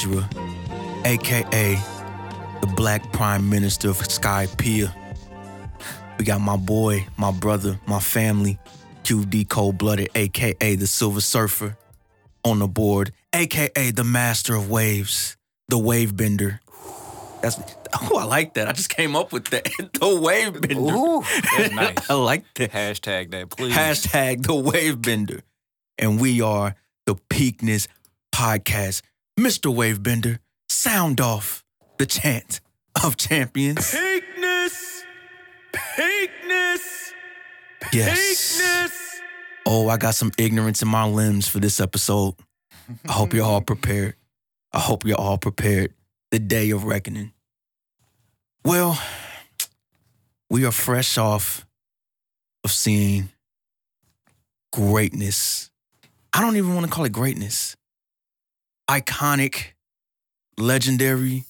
handsome Hashira. AKA the black prime minister of Sky Pier. We got my boy, my brother, my family, QD Cold Blooded, AKA the Silver Surfer, on the board, AKA the master of waves, the wave bender. That's oh, I like that. I just came up with that. the wave bender. Ooh, that's nice. I like that. Hashtag that, please. Hashtag the wave bender. And we are the Peakness Podcast. Mr. Wavebender, sound off the chant of champions. Peakness! Peakness! Yes. Peakness! Oh, I got some ignorance in my limbs for this episode. I hope you're all prepared. I hope you're all prepared. The day of reckoning. Well, we are fresh off of seeing greatness. I don't even want to call it greatness. Iconic, legendary,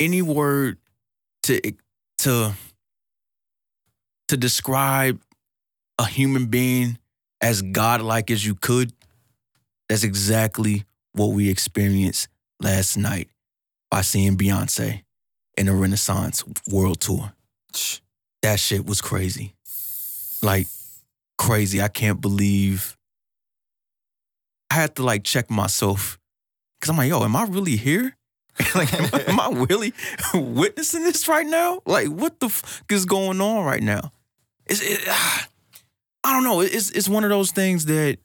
any word to to to describe a human being as godlike as you could, that's exactly what we experienced last night by seeing Beyonce in the Renaissance World Tour. That shit was crazy. Like, crazy. I can't believe. I had to like check myself because I'm like, yo, am I really here? like, am I, am I really witnessing this right now? Like, what the fuck is going on right now? It's, it, I don't know. It's it's one of those things that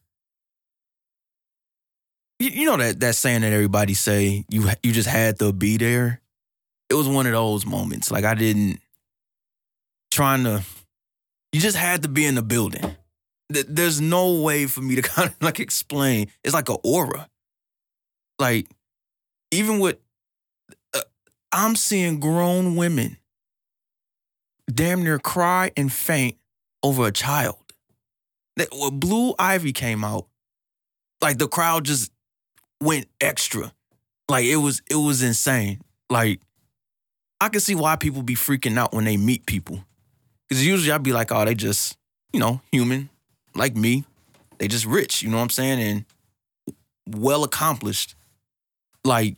you, you know that that saying that everybody say you you just had to be there. It was one of those moments. Like I didn't trying to. You just had to be in the building. There's no way for me to kind of like explain. It's like an aura. Like even with, uh, I'm seeing grown women damn near cry and faint over a child. That when Blue Ivy came out, like the crowd just went extra. Like it was it was insane. Like I can see why people be freaking out when they meet people. Cause usually I'd be like, oh, they just, you know, human, like me. They just rich, you know what I'm saying? And well accomplished. Like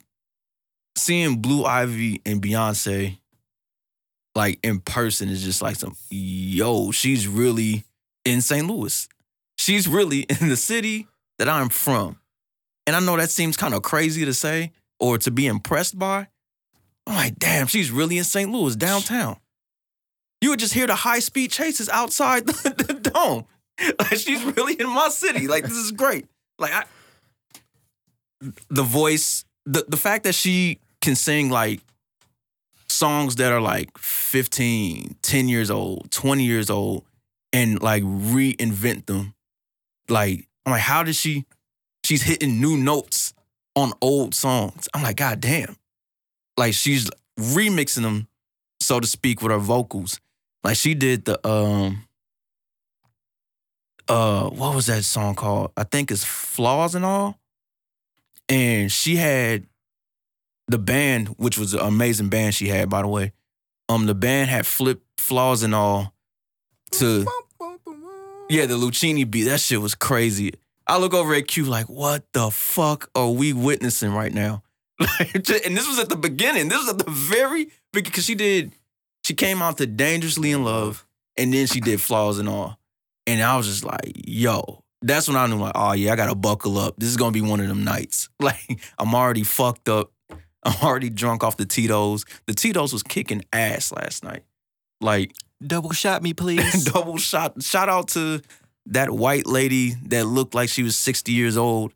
seeing Blue Ivy and Beyonce like in person is just like some yo, she's really in St. Louis. She's really in the city that I'm from. And I know that seems kind of crazy to say or to be impressed by. I'm like, damn, she's really in St. Louis, downtown. You would just hear the high speed chases outside the, the dome. Like, she's really in my city. Like, this is great. Like, I, the voice, the, the fact that she can sing like songs that are like 15, 10 years old, 20 years old, and like reinvent them. Like, I'm like, how did she? She's hitting new notes on old songs. I'm like, God damn. Like she's remixing them, so to speak, with her vocals. Like she did the um uh what was that song called? I think it's Flaws and All. And she had the band, which was an amazing band she had, by the way. Um, the band had flipped flaws and all to yeah, the Lucchini beat. That shit was crazy. I look over at Cue like, what the fuck are we witnessing right now? And this was at the beginning. This was at the very because she did. She came out to Dangerously in Love, and then she did Flaws and all. And I was just like, yo, that's when I knew like, oh yeah, I gotta buckle up. This is gonna be one of them nights. Like I'm already fucked up. I'm already drunk off the Tito's. The Tito's was kicking ass last night. Like Double shot me, please. double shot. Shout out to that white lady that looked like she was 60 years old.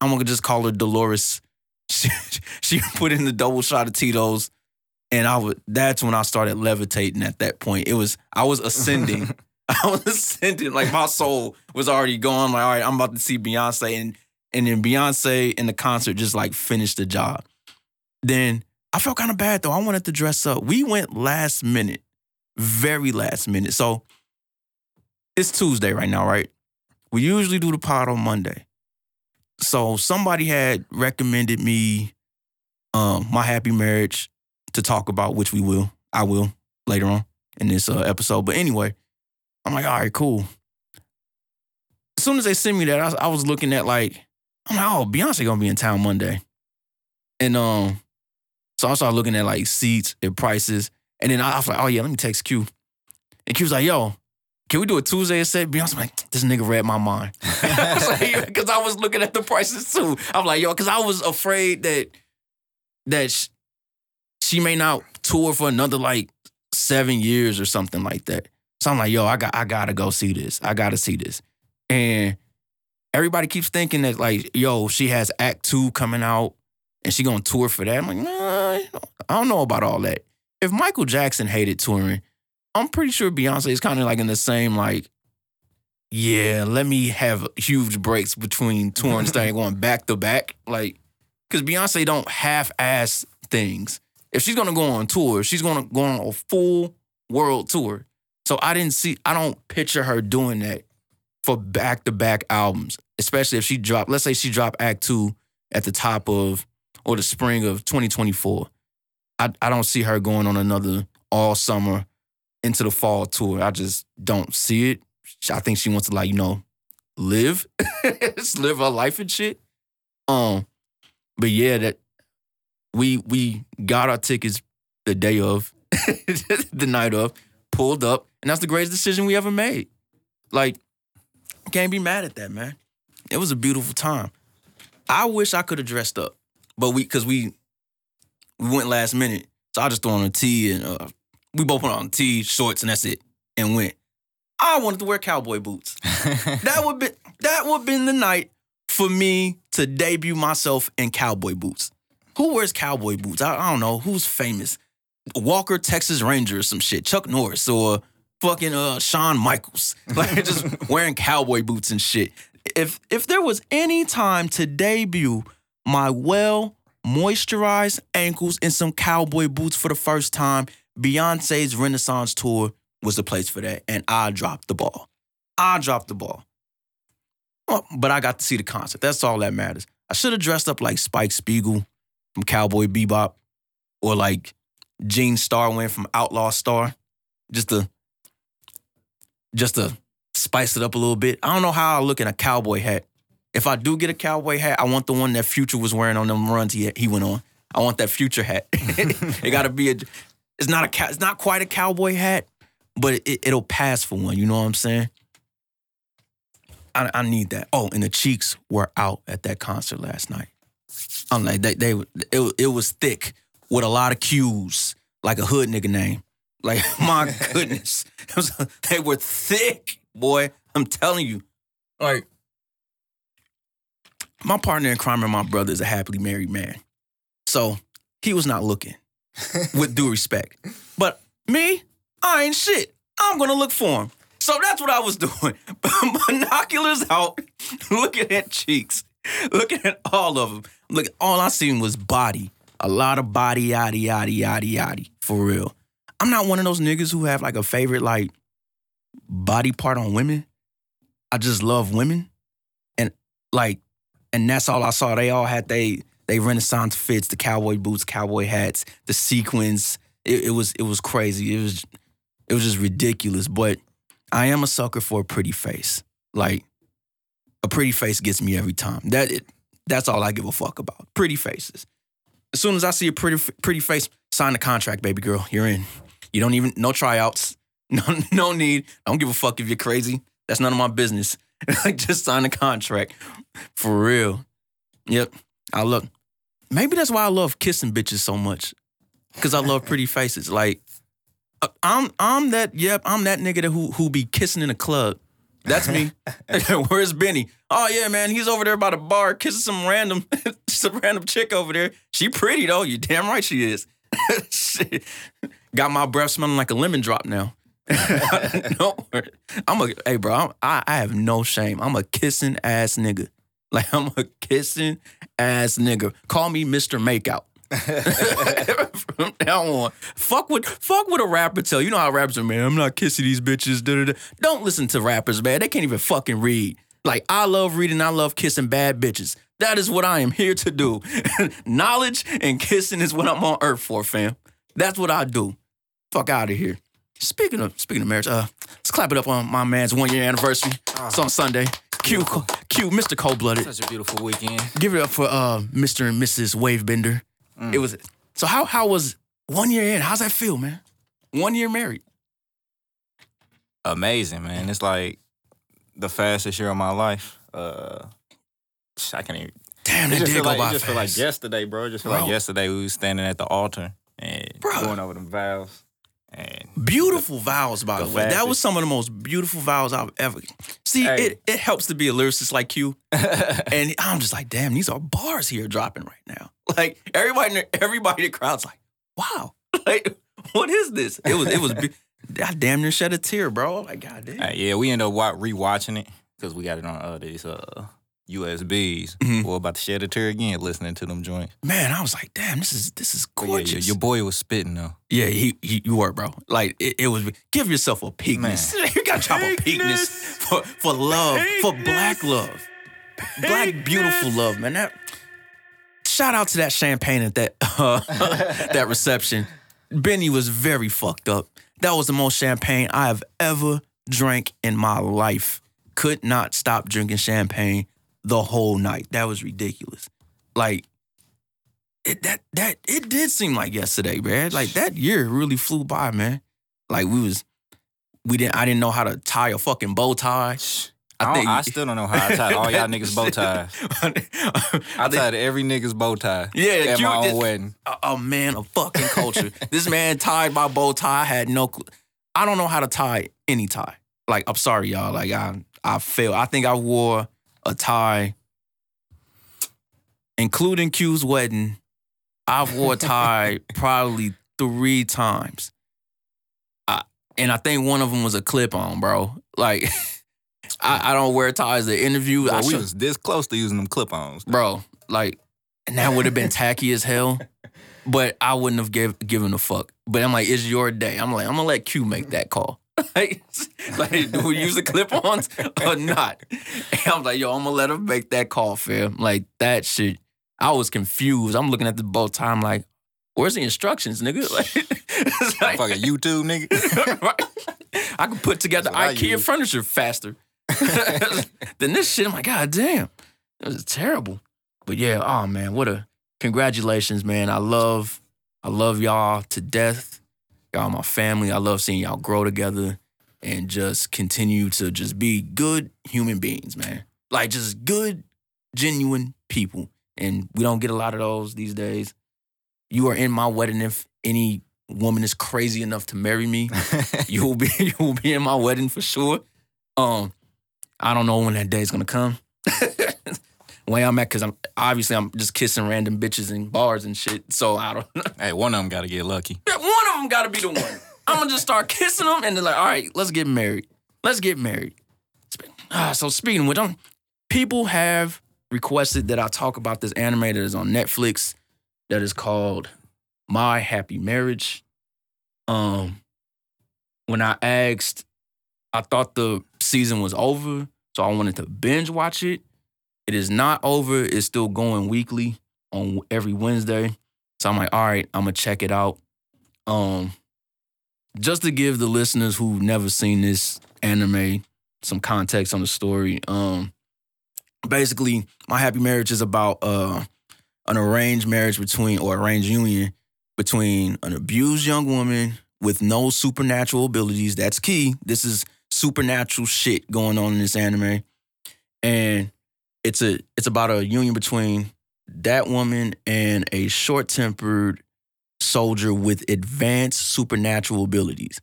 I'm gonna just call her Dolores. She, she put in the double shot of Tito's, and I would. That's when I started levitating. At that point, it was I was ascending. I was ascending. Like my soul was already going. Like all right, I'm about to see Beyonce, and and then Beyonce in the concert just like finished the job. Then I felt kind of bad though. I wanted to dress up. We went last minute, very last minute. So it's Tuesday right now, right? We usually do the pod on Monday. So somebody had recommended me um my happy marriage to talk about, which we will. I will later on in this uh, episode. But anyway, I'm like, all right, cool. As soon as they sent me that, I was, I was looking at like, I'm like, oh, Beyonce gonna be in town Monday, and um, so I started looking at like seats and prices, and then I was like, oh yeah, let me text Cue, and Cue was like, yo, can we do a Tuesday set? Beyonce I'm like, this nigga read my mind. Because I was looking at the prices too. I'm like, yo, because I was afraid that that sh- she may not tour for another like seven years or something like that. So I'm like, yo, I got I gotta go see this. I gotta see this. And everybody keeps thinking that like, yo, she has act two coming out and she gonna tour for that. I'm like, nah, I don't know about all that. If Michael Jackson hated touring, I'm pretty sure Beyonce is kind of like in the same like, yeah, let me have huge breaks between touring and starting going back to back. Like, cause Beyonce don't half-ass things. If she's gonna go on tour, she's gonna go on a full world tour. So I didn't see, I don't picture her doing that for back-to-back albums, especially if she dropped, let's say she dropped Act Two at the top of or the spring of 2024. I, I don't see her going on another all summer into the fall tour. I just don't see it. I think she wants to like, you know, live. just live her life and shit. Um, but yeah, that we we got our tickets the day of, the night of, pulled up, and that's the greatest decision we ever made. Like, can't be mad at that, man. It was a beautiful time. I wish I could have dressed up, but we because we we went last minute, so I just threw on a tee and uh, we both put on tee, shorts, and that's it, and went. I wanted to wear cowboy boots. that would be that would been the night for me to debut myself in cowboy boots. Who wears cowboy boots? I, I don't know. Who's famous? Walker, Texas Ranger, or some shit. Chuck Norris or fucking uh Shawn Michaels. Like just wearing cowboy boots and shit. If if there was any time to debut my well moisturized ankles in some cowboy boots for the first time, Beyonce's Renaissance tour was the place for that. And I dropped the ball. I dropped the ball. Oh, but I got to see the concert. That's all that matters. I should have dressed up like Spike Spiegel from Cowboy Bebop or like Gene Starwind from Outlaw Star. Just to just to spice it up a little bit. I don't know how I look in a cowboy hat. If I do get a cowboy hat, I want the one that Future was wearing on them runs he he went on. I want that Future hat. it got to be a. It's not a. cow- It's not quite a cowboy hat, but it, it'll pass for one. You know what I'm saying? I, I need that. Oh, and the cheeks were out at that concert last night. I'm like they they it, it was thick with a lot of cues, like a hood nigga name. Like my goodness, they were thick, boy. I'm telling you. Like my partner in crime and my brother is a happily married man, so he was not looking. with due respect, but me, I ain't shit. I'm gonna look for him. So that's what I was doing. Binoculars out, looking at cheeks, looking at all of them. Look, all I seen was body. A lot of body, yaddy, yaddy, yaddy, yaddy. For real. I'm not one of those niggas who have like a favorite like body part on women. I just love women. And like, and that's all I saw. They all had they they Renaissance fits, the cowboy boots, cowboy hats, the sequins. It, it was it was crazy. It was it was just ridiculous. But I am a sucker for a pretty face. Like a pretty face gets me every time. That it, that's all I give a fuck about. Pretty faces. As soon as I see a pretty pretty face, sign the contract, baby girl. You're in. You don't even no tryouts. No no need. I don't give a fuck if you're crazy. That's none of my business. like just sign the contract. For real. Yep. I love maybe that's why I love kissing bitches so much. Cause I love pretty faces. Like Uh, I'm I'm that yep, I'm that nigga that who who be kissing in a club. That's me. Where's Benny? Oh yeah, man, he's over there by the bar kissing some random some random chick over there. She pretty though. You damn right she is. Shit. Got my breath smelling like a lemon drop now. no, I'm a hey bro. I'm, I I have no shame. I'm a kissing ass nigga. Like I'm a kissing ass nigga. Call me Mr. Makeout. From now on, fuck what fuck what a rapper tell you. know how rappers are, man. I'm not kissing these bitches. Da, da, da. Don't listen to rappers, man. They can't even fucking read. Like I love reading. I love kissing bad bitches. That is what I am here to do. Knowledge and kissing is what I'm on earth for, fam. That's what I do. Fuck out of here. Speaking of speaking of marriage, uh, let's clap it up on my man's one year anniversary. It's on Sunday. Cue, Cue, Mr. Cold Blooded. Such a beautiful weekend. Give it up for uh, Mr. and Mrs. Wavebender. Mm. It was so. How how was one year in? How's that feel, man? One year married. Amazing, man. It's like the fastest year of my life. Uh, I can't even. Damn, It that just did feel go like by it just feel like yesterday, bro. It just feel Bro. like yesterday we was standing at the altar and Bro. going over them vows. And Beautiful vows, by the, the way. That was some of the most beautiful vows I've ever. See, Hey. it it helps to be a lyricist like you, and I'm just like, damn, these are bars here dropping right now. Like everybody, in the- everybody in the crowd's like, wow, like what is this? It was it was. I damn near shed a tear, bro. Like, goddamn. Uh, yeah, we end up rewatching it because we got it on uh, these uh, USBs. Mhm. We're about to shed a tear again listening to them joints. Man, I was like, damn, this is this is But yeah, gorgeous. your, boy was spitting though. Yeah, he, he you were, bro. Like it, it was. Give yourself a peakness. you gotta drop a peakness for for love, for black love, black beautiful love, man. That shout out to that champagne at that uh, that reception. Benny was very fucked up. That was the most champagne I have ever drank in my life. Could not stop drinking champagne the whole night. That was ridiculous. Like it that that it did seem like yesterday, man. Like that year really flew by, man. Like we was we didn't I didn't know how to tie a fucking bow tie. I, don't- I still don't know how I tied all y'all niggas bow ties. I I tied every nigga's bow tie. Yeah, at you my own just- wedding. a, a man of fucking culture. this man tied my bow tie. I had no clue. I don't know how to tie any tie. Like I'm sorry, y'all. Like I I failed. I think I wore a tie, including Cue's wedding. I've wore a tie probably three times. I, and I think one of them was a clip on, bro. Like I, I don't wear ties to interview. I we should- was this close to using them clip-ons. bro. Like, and that would have been tacky as hell. But I wouldn't have give, given a fuck. But I'm like, it's your day. I'm like, I'm gonna let Cue make that call. Like, like, do we use the clip-ons or not? And I'm like, yo, I'm gonna let him make that call, fam. Like that shit. I was confused. I'm looking at the bow tie. I'm like, where's the instructions, nigga? Like, it's like- Fucking YouTube, nigga. right? I could put together That's what I IKEA furniture faster than this shit. I'm like, God damn, it was terrible. But yeah, oh man, what a congratulations, man. I love, I love y'all to death. Y'all my family. I love seeing y'all grow together and just continue to just be good human beings, man. Like just good, genuine people. And we don't get a lot of those these days. You are in my wedding if any woman is crazy enough to marry me you will be you will be in my wedding for sure. Um, I don't know when that day is gonna come. Way I'm at, cause I'm obviously I'm just kissing random bitches in bars and shit. So I don't. hey, one of them got to get lucky. one of them got to be the one. I'm gonna just start kissing them, and they're like, "All right, let's get married. Let's get married." Ah, so speaking of which, um, people have requested that I talk about this anime that is on Netflix that is called My Happy Marriage. Um, when I asked, I thought the season was over, so I wanted to binge watch it. It is not over. It's still going weekly on every Wednesday. So I'm like, all right, I'm gonna check it out. Um, just to give the listeners who've never seen this anime some context on the story. Um, basically, my happy marriage is about uh an arranged marriage between or arranged union between an abused young woman with no supernatural abilities. That's key. This is supernatural shit going on in this anime. And it's a it's about a union between that woman and a short-tempered soldier with advanced supernatural abilities.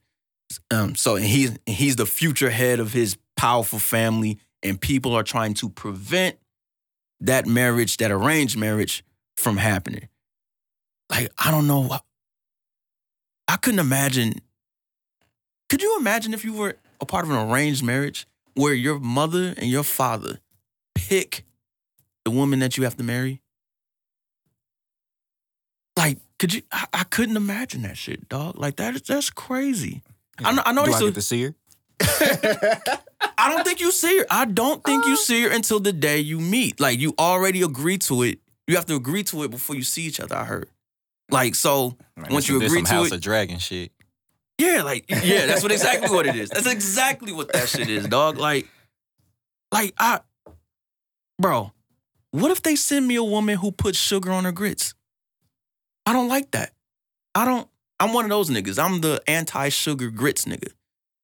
Um, so he's he's the future head of his powerful family, and people are trying to prevent that marriage, that arranged marriage, from happening. Like I don't know. I couldn't imagine. Could you imagine if you were a part of an arranged marriage where your mother and your father pick the woman that you have to marry? Like, could you? I, I couldn't imagine that shit, dog. Like that is that's crazy. I know. I know. Do they I still- get to see her? I don't think you see her. I don't think you uh-huh. see her until the day you meet. Like you already agree to it. You have to agree to it before you see each other. I heard. Like so, Man, once this you is- this agree some to House it, of Dragon shit. yeah, like yeah, that's what exactly what it is. That's exactly what that shit is, dog. Like, like I, bro, what if they send me a woman who puts sugar on her grits? I don't like that. I don't. I'm one of those niggas. I'm the anti-sugar grits nigga.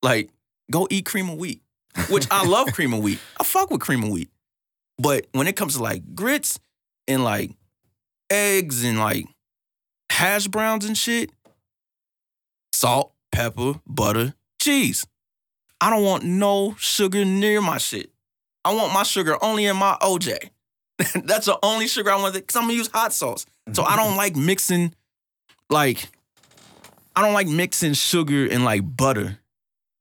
Like, go eat cream of wheat, which I love cream of wheat. I fuck with cream of wheat, but when it comes to like grits and like eggs and like hash browns and shit, salt, pepper, butter, cheese. I don't want no sugar near my shit. I want my sugar only in my OJ. That's the only sugar I want because I'm gonna use hot sauce. So I don't like mixing, like, I don't like mixing sugar and like butter,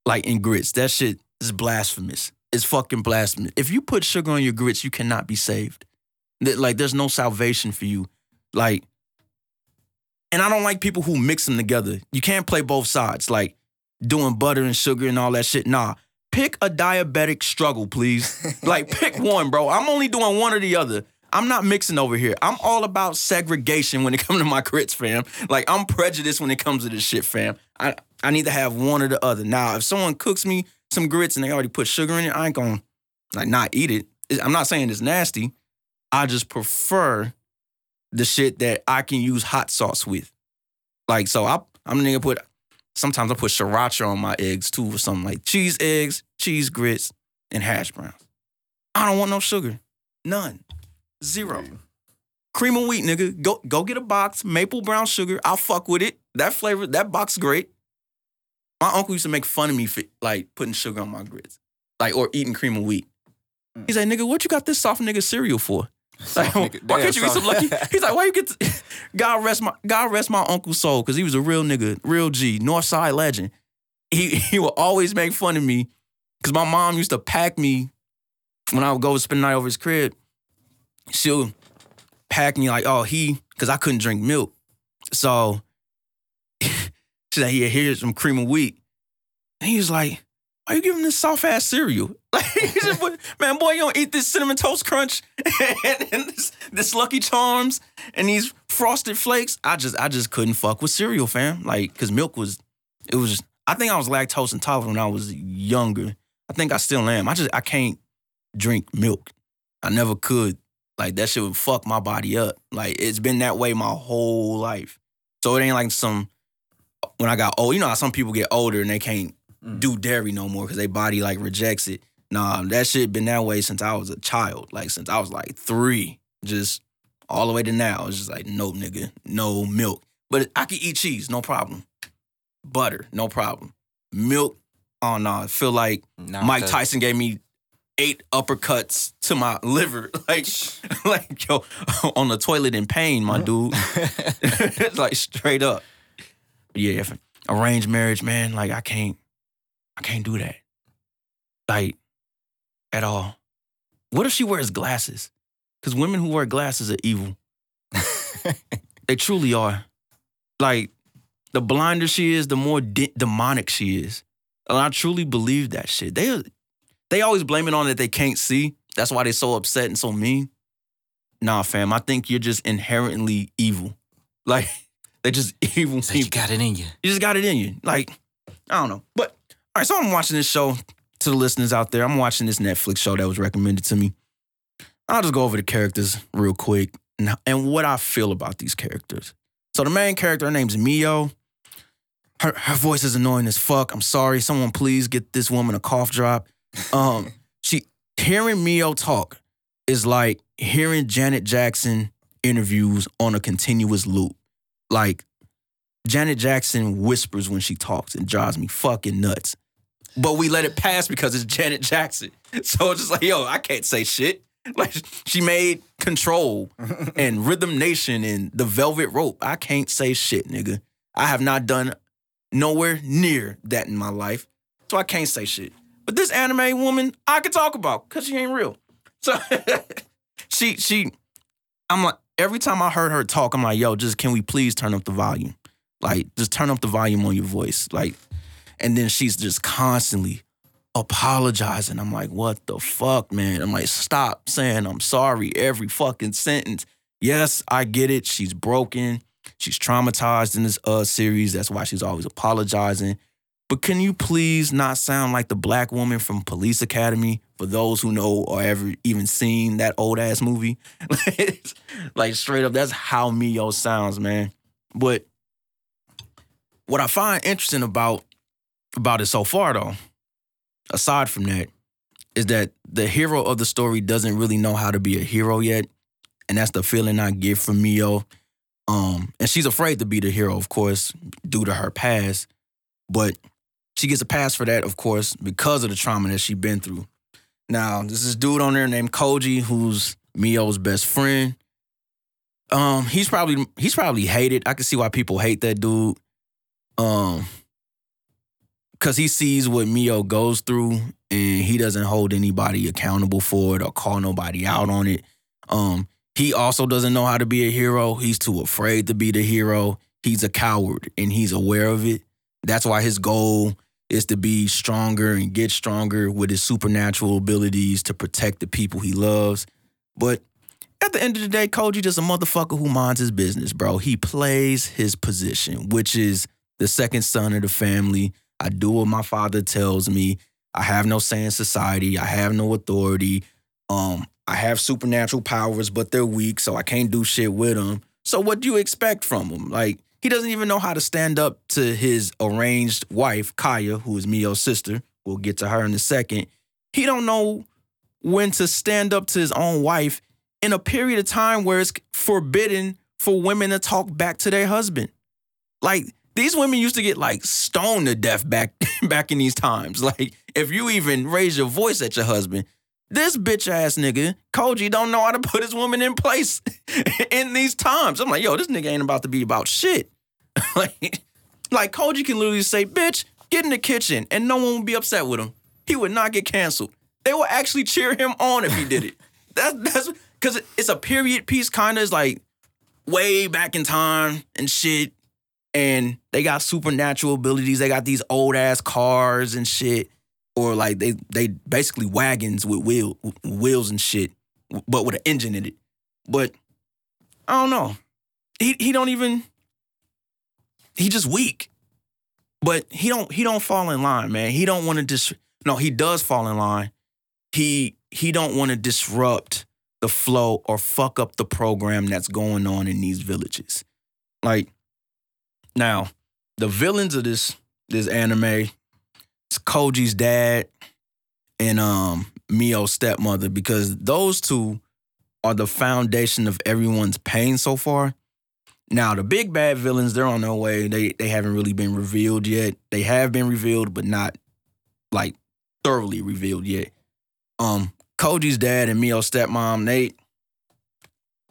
like in grits. That shit is blasphemous. It's fucking blasphemous. If you put sugar on your grits, you cannot be saved. Like, there's no salvation for you. Like, and I don't like people who mix them together. You can't play both sides, like doing butter and sugar and all that shit. Nah, pick a diabetic struggle, please. like, pick one, bro. I'm only doing one or the other. I'm not mixing over here. I'm all about segregation when it comes to my grits, fam. Like, I'm prejudiced when it comes to this shit, fam. I, I need to have one or the other. Now, if someone cooks me some grits and they already put sugar in it, I ain't gonna like not eat it. I'm not saying it's nasty. I just prefer the shit that I can use hot sauce with. Like, so I, I'm the nigga put, sometimes I put sriracha on my eggs too, or something like cheese eggs, cheese grits, and hash browns. I don't want no sugar. None. Zero. Cream of wheat, nigga. Go go get a box, maple brown sugar. I'll fuck with it. That flavor, that box great. My uncle used to make fun of me for like putting sugar on my grits. Like, or eating cream of wheat. Mm. He's like, nigga, what you got this soft nigga cereal for? Like, nigga- why can't you eat some lucky? He's like, why you get? To, God rest my God rest my uncle's soul, because he was a real nigga, real G, North Side legend. He he would always make fun of me, because my mom used to pack me when I would go spend the night over his crib. She'll pack me like, oh he, because I couldn't drink milk, so she's like, yeah, here's some cream of wheat. And he was like, why you giving this soft ass cereal? Like, just, man, boy, you don't eat this cinnamon toast crunch and, and this, this Lucky Charms and these frosted flakes. I just, I just couldn't fuck with cereal, fam. Like, cause milk was, it was. Just, I think I was lactose intolerant when I was younger. I think I still am. I just, I can't drink milk. I never could. Like that shit would fuck my body up. Like it's been that way my whole life. So it ain't like some when I got old. You know how some people get older and they can't Mm. do dairy no more because their body like rejects it. Nah, that shit been that way since I was a child. Like since I was like three, just all the way to now. It's just like no nigga, no milk. But I can eat cheese, no problem. Butter, no problem. Milk, oh no, I feel like Nah, Mike cause- Tyson gave me eight uppercuts to my liver. Like, like yo, on the toilet in pain, my dude. it's like straight up. Yeah, if arranged marriage, man, like I can't, I can't do that. Like, at all. What if she wears glasses? Because women who wear glasses are evil. They truly are. Like, the blinder she is, the more de- demonic she is. And I truly believe that shit. They they always blame it on that they can't see. That's why they're so upset and so mean. Nah, fam, I think you're just inherently evil. Like, they're just evil So you got it in you. You just got it in you. Like, I don't know. But all right, so I'm watching this show to the listeners out there. I'm watching this Netflix show that was recommended to me. I'll just go over the characters real quick and, and what I feel about these characters. So the main character, her name's Mio. Her her voice is annoying as fuck. I'm sorry. Someone please get this woman a cough drop. Um, she hearing Mio talk is like hearing Janet Jackson interviews on a continuous loop. Like Janet Jackson whispers when she talks and drives me fucking nuts. But we let it pass because it's Janet Jackson. So it's just like, yo, I can't say shit. Like she made Control and Rhythm Nation and The Velvet Rope. I can't say shit, nigga. I have not done nowhere near that in my life. So I can't say shit. But this anime woman, I could talk about because she ain't real. So she she I'm like every time I heard her talk, I'm like, yo, just can we please turn up the volume? Like, just turn up the volume on your voice. Like, and then she's just constantly apologizing. I'm like, what the fuck, man? I'm like, stop saying I'm sorry every fucking sentence. Yes, I get it. She's broken. She's traumatized in this uh series. That's why she's always apologizing. But can you please not sound like the black woman from Police Academy for those who know or ever even seen that old ass movie? like straight up, that's how Mio sounds, man. But what I find interesting about about it so far though, aside from that, is that the hero of the story doesn't really know how to be a hero yet. And that's the feeling I get from Mio. Um, and she's afraid to be the hero, of course, due to her past. But she gets a pass for that, of course, because of the trauma that she's been through. Now, there's this dude on there named Koji, who's Mio's best friend. Um, he's probably he's probably hated. I can see why people hate that dude. Um, because he sees what Mio goes through and he doesn't hold anybody accountable for it or call nobody out on it. Um, he also doesn't know how to be a hero. He's too afraid to be the hero. He's a coward and he's aware of it. That's why his goal is to be stronger and get stronger with his supernatural abilities to protect the people he loves. But at the end of the day, Koji just a motherfucker who minds his business, bro. He plays his position, which is the second son of the family. I do what my father tells me. I have no say in society. I have no authority. Um, I have supernatural powers, but they're weak, so I can't do shit with them. So what do you expect from him? Like he doesn't even know how to stand up to his arranged wife, Kaya, who is Mio's sister. We'll get to her in a second. He don't know when to stand up to his own wife in a period of time where it's forbidden for women to talk back to their husband. Like these women used to get like stoned to death back back in these times. Like if you even raise your voice at your husband, this bitch ass nigga Koji don't know how to put his woman in place in these times. I'm like, yo, this nigga ain't about to be about shit. like, like Koji can literally say, bitch, get in the kitchen, and no one would be upset with him. He would not get canceled. They would actually cheer him on if he did it. that, that's because it's a period piece, kind of is like way back in time and shit and they got supernatural abilities. They got these old ass cars and shit, or like they they basically wagons with wheel wheels and shit, but with an engine in it. But I don't know. He he don't even. He just weak, but he don't he don't fall in line, man. He don't want to dis. No, he does fall in line. He he don't want to disrupt the flow or fuck up the program that's going on in these villages. Like now, the villains of this this anime, it's Koji's dad and um Mio's stepmother because those two are the foundation of everyone's pain so far. Now, the big bad villains, they're on their way. They they haven't really been revealed yet. They have been revealed, but not like thoroughly revealed yet. Um, Koji's dad and Mio's stepmom, Nate.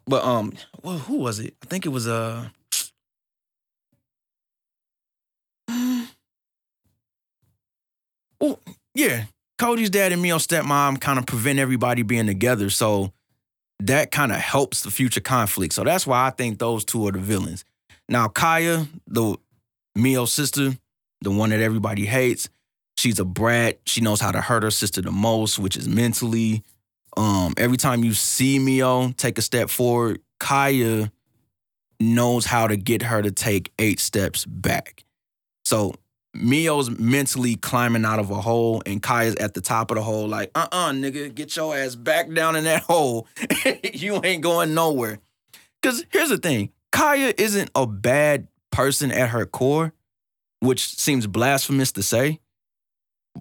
but um, well, who was it? I think it was uh Well, yeah. Koji's dad and me Mio's stepmom kind of prevent everybody being together. So that kind of helps the future conflict. So that's why I think those two are the villains. Now, Kaya, the Mio's sister, the one that everybody hates, she's a brat. She knows how to hurt her sister the most, which is mentally. Um, every time you see Mio take a step forward, Kaya knows how to get her to take eight steps back. So Mio's mentally climbing out of a hole, and Kaya's at the top of the hole, like, uh uh nigga, get your ass back down in that hole. you ain't going nowhere. Because here's the thing Kaya isn't a bad person at her core, which seems blasphemous to say,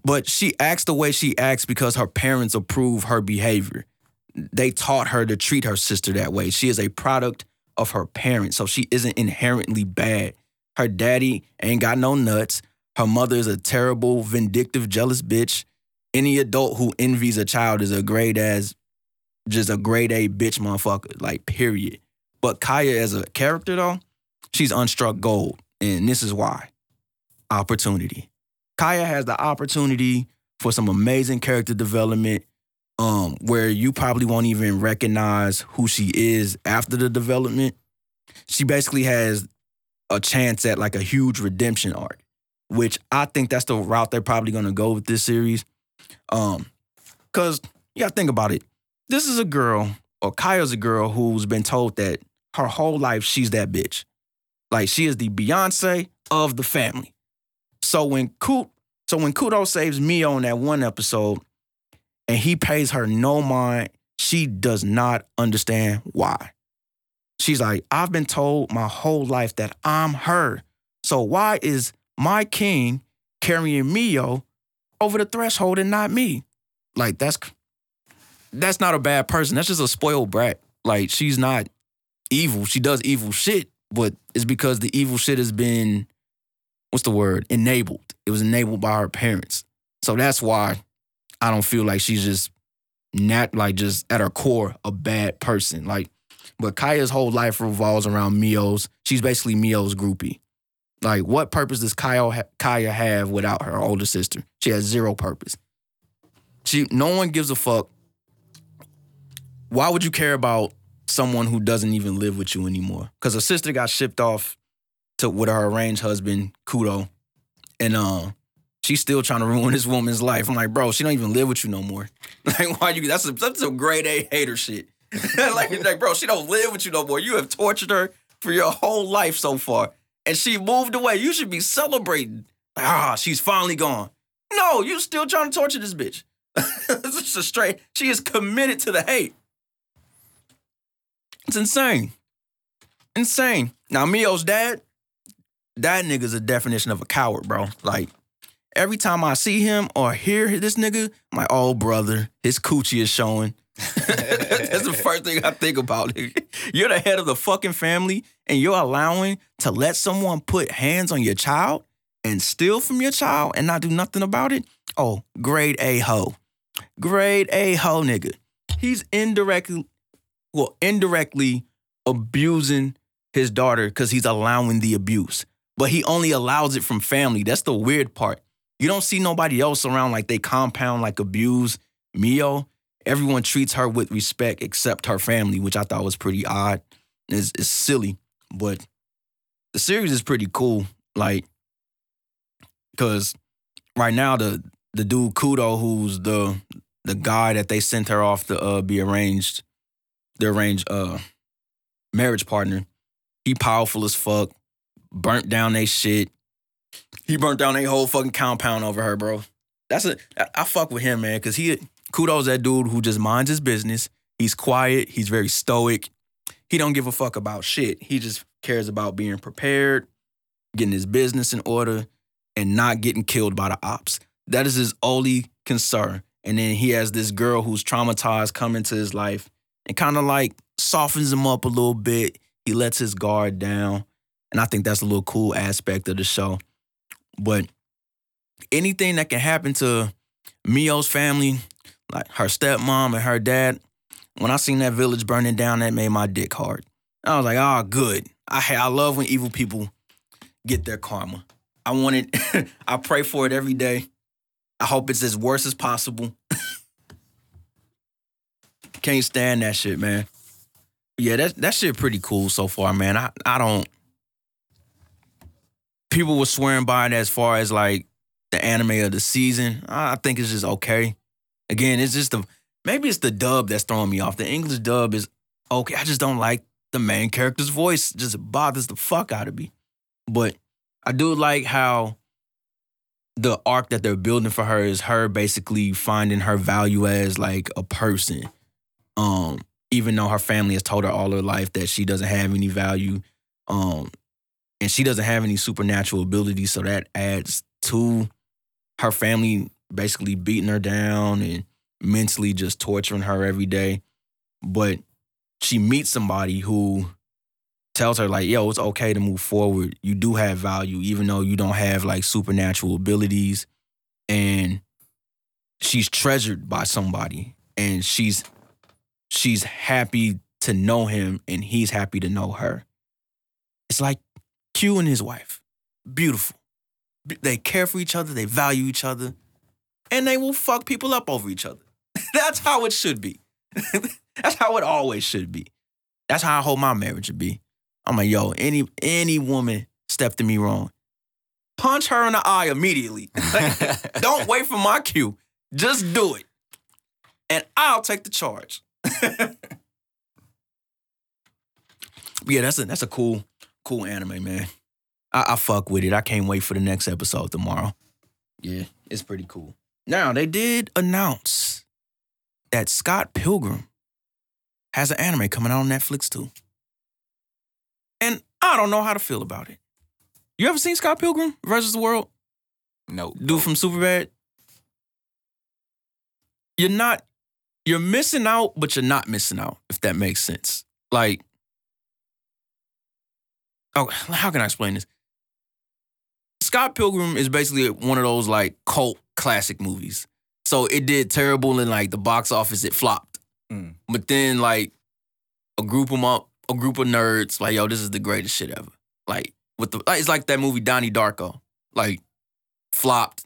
but she acts the way she acts because her parents approve her behavior. They taught her to treat her sister that way. She is a product of her parents, so she isn't inherently bad. Her daddy ain't got no nuts. Her mother is a terrible, vindictive, jealous bitch. Any adult who envies a child is a grade as just a grade A bitch motherfucker. Like, period. But Kaya as a character though, she's unstruck gold. And this is why. Opportunity. Kaya has the opportunity for some amazing character development um, where you probably won't even recognize who she is after the development. She basically has a chance at like a huge redemption arc, which I think that's the route they're probably gonna go with this series. Um, cause gotta think about it. This is a girl, or Kaya's a girl who's been told that her whole life she's that bitch. Like she is the Beyonce of the family. So when Coot, so when Kudo saves Mio on that one episode, and he pays her no mind, she does not understand why. She's like, I've been told my whole life that I'm her. So why is my king carrying Mio over the threshold and not me? Like that's that's not a bad person. That's just a spoiled brat. Like she's not evil. She does evil shit, but it's because the evil shit has been what's the word? Enabled. It was enabled by her parents. So that's why I don't feel like she's just not like just at her core a bad person. Like, but Kaya's whole life revolves around Mio's. She's basically Mio's groupie. Like, what purpose does Kaya, ha- Kaya have without her older sister? She has zero purpose. She, no one gives a fuck. Why would you care about someone who doesn't even live with you anymore? Because her sister got shipped off to with her arranged husband, Kudo, and uh, she's still trying to ruin this woman's life. I'm like, bro, she don't even live with you no more. Like, why you? That's a, that's some grade A hater shit. like, like, bro, she don't live with you no more. You have tortured her for your whole life so far, and she moved away. You should be celebrating. Ah, she's finally gone. No, you still trying to torture this bitch. just a straight. She is committed to the hate. It's insane. Insane. Now, Mio's dad, that nigga's a definition of a coward, bro. Like, every time I see him or hear this nigga, my old brother, his coochie is showing. That's the first thing I think about. You're the head of the fucking family, and you're allowing to let someone put hands on your child and steal from your child and not do nothing about it. Oh, grade A hoe. Grade A hoe nigga. He's indirectly, well, indirectly abusing his daughter because he's allowing the abuse. But he only allows it from family. That's the weird part. You don't see nobody else around like they compound like abuse Mio. Everyone treats her with respect except her family, which I thought was pretty odd. It's, it's silly, but the series is pretty cool. Like, cause right now the the dude Kudo, who's the the guy that they sent her off to uh, be arranged, the arranged uh, marriage partner, he powerful as fuck. Burnt down they shit. He burnt down a whole fucking compound over her, bro. That's a I, I fuck with him, man, because he Kudo's that dude who just minds his business. He's quiet. He's very stoic. He don't give a fuck about shit. He just cares about being prepared, getting his business in order, and not getting killed by the ops. That is his only concern. And then he has this girl who's traumatized come into his life and kind of like softens him up a little bit. He lets his guard down. And I think that's a little cool aspect of the show. But anything that can happen to Mio's family, like her stepmom and her dad, when I seen that village burning down, that made my dick hard. I was like, oh, good. I I love when evil people get their karma. I want it. I pray for it every day. I hope it's as worse as possible. Can't stand that shit, man. Yeah, that that shit pretty cool so far, man. I I don't. People were swearing by it as far as like the anime of the season. I think it's just okay. Again, it's just the maybe it's the dub that's throwing me off. The English dub is okay. I just don't like the main character's voice. It just bothers the fuck out of me. But I do like how the arc that they're building for her is her basically finding her value as like a person. Um, even though her family has told her all her life that she doesn't have any value. Um, and she doesn't have any supernatural abilities, so that adds to her family basically beating her down and mentally just torturing her every day. But she meets somebody who tells her like, yo, it's okay to move forward. You do have value, even though you don't have like supernatural abilities. And she's treasured by somebody. And she's she's happy to know him and he's happy to know her. It's like Cue and his wife. Beautiful. They care for each other, they value each other, and they will fuck people up over each other. That's how it should be. That's how it always should be. That's how I hope my marriage would be. I'm like, yo, any any woman stepped to me wrong, punch her in the eye immediately. Like, don't wait for my cue. Just do it, and I'll take the charge. yeah, that's a that's a cool cool anime, man. I, I fuck with it. I can't wait for the next episode tomorrow. Yeah, it's pretty cool. Now they did announce that Scott Pilgrim has an anime coming out on Netflix too. And I don't know how to feel about it. You ever seen Scott Pilgrim versus the World? No. Dude from Superbad? You're not, you're missing out, but you're not missing out, if that makes sense. Like, oh, how can I explain this? Scott Pilgrim is basically one of those like cult classic movies. So it did terrible in like the box office, it flopped. Mm. But then like a group of up, a group of nerds, like, yo, this is the greatest shit ever. Like with the like, it's like that movie Donnie Darko. Like flopped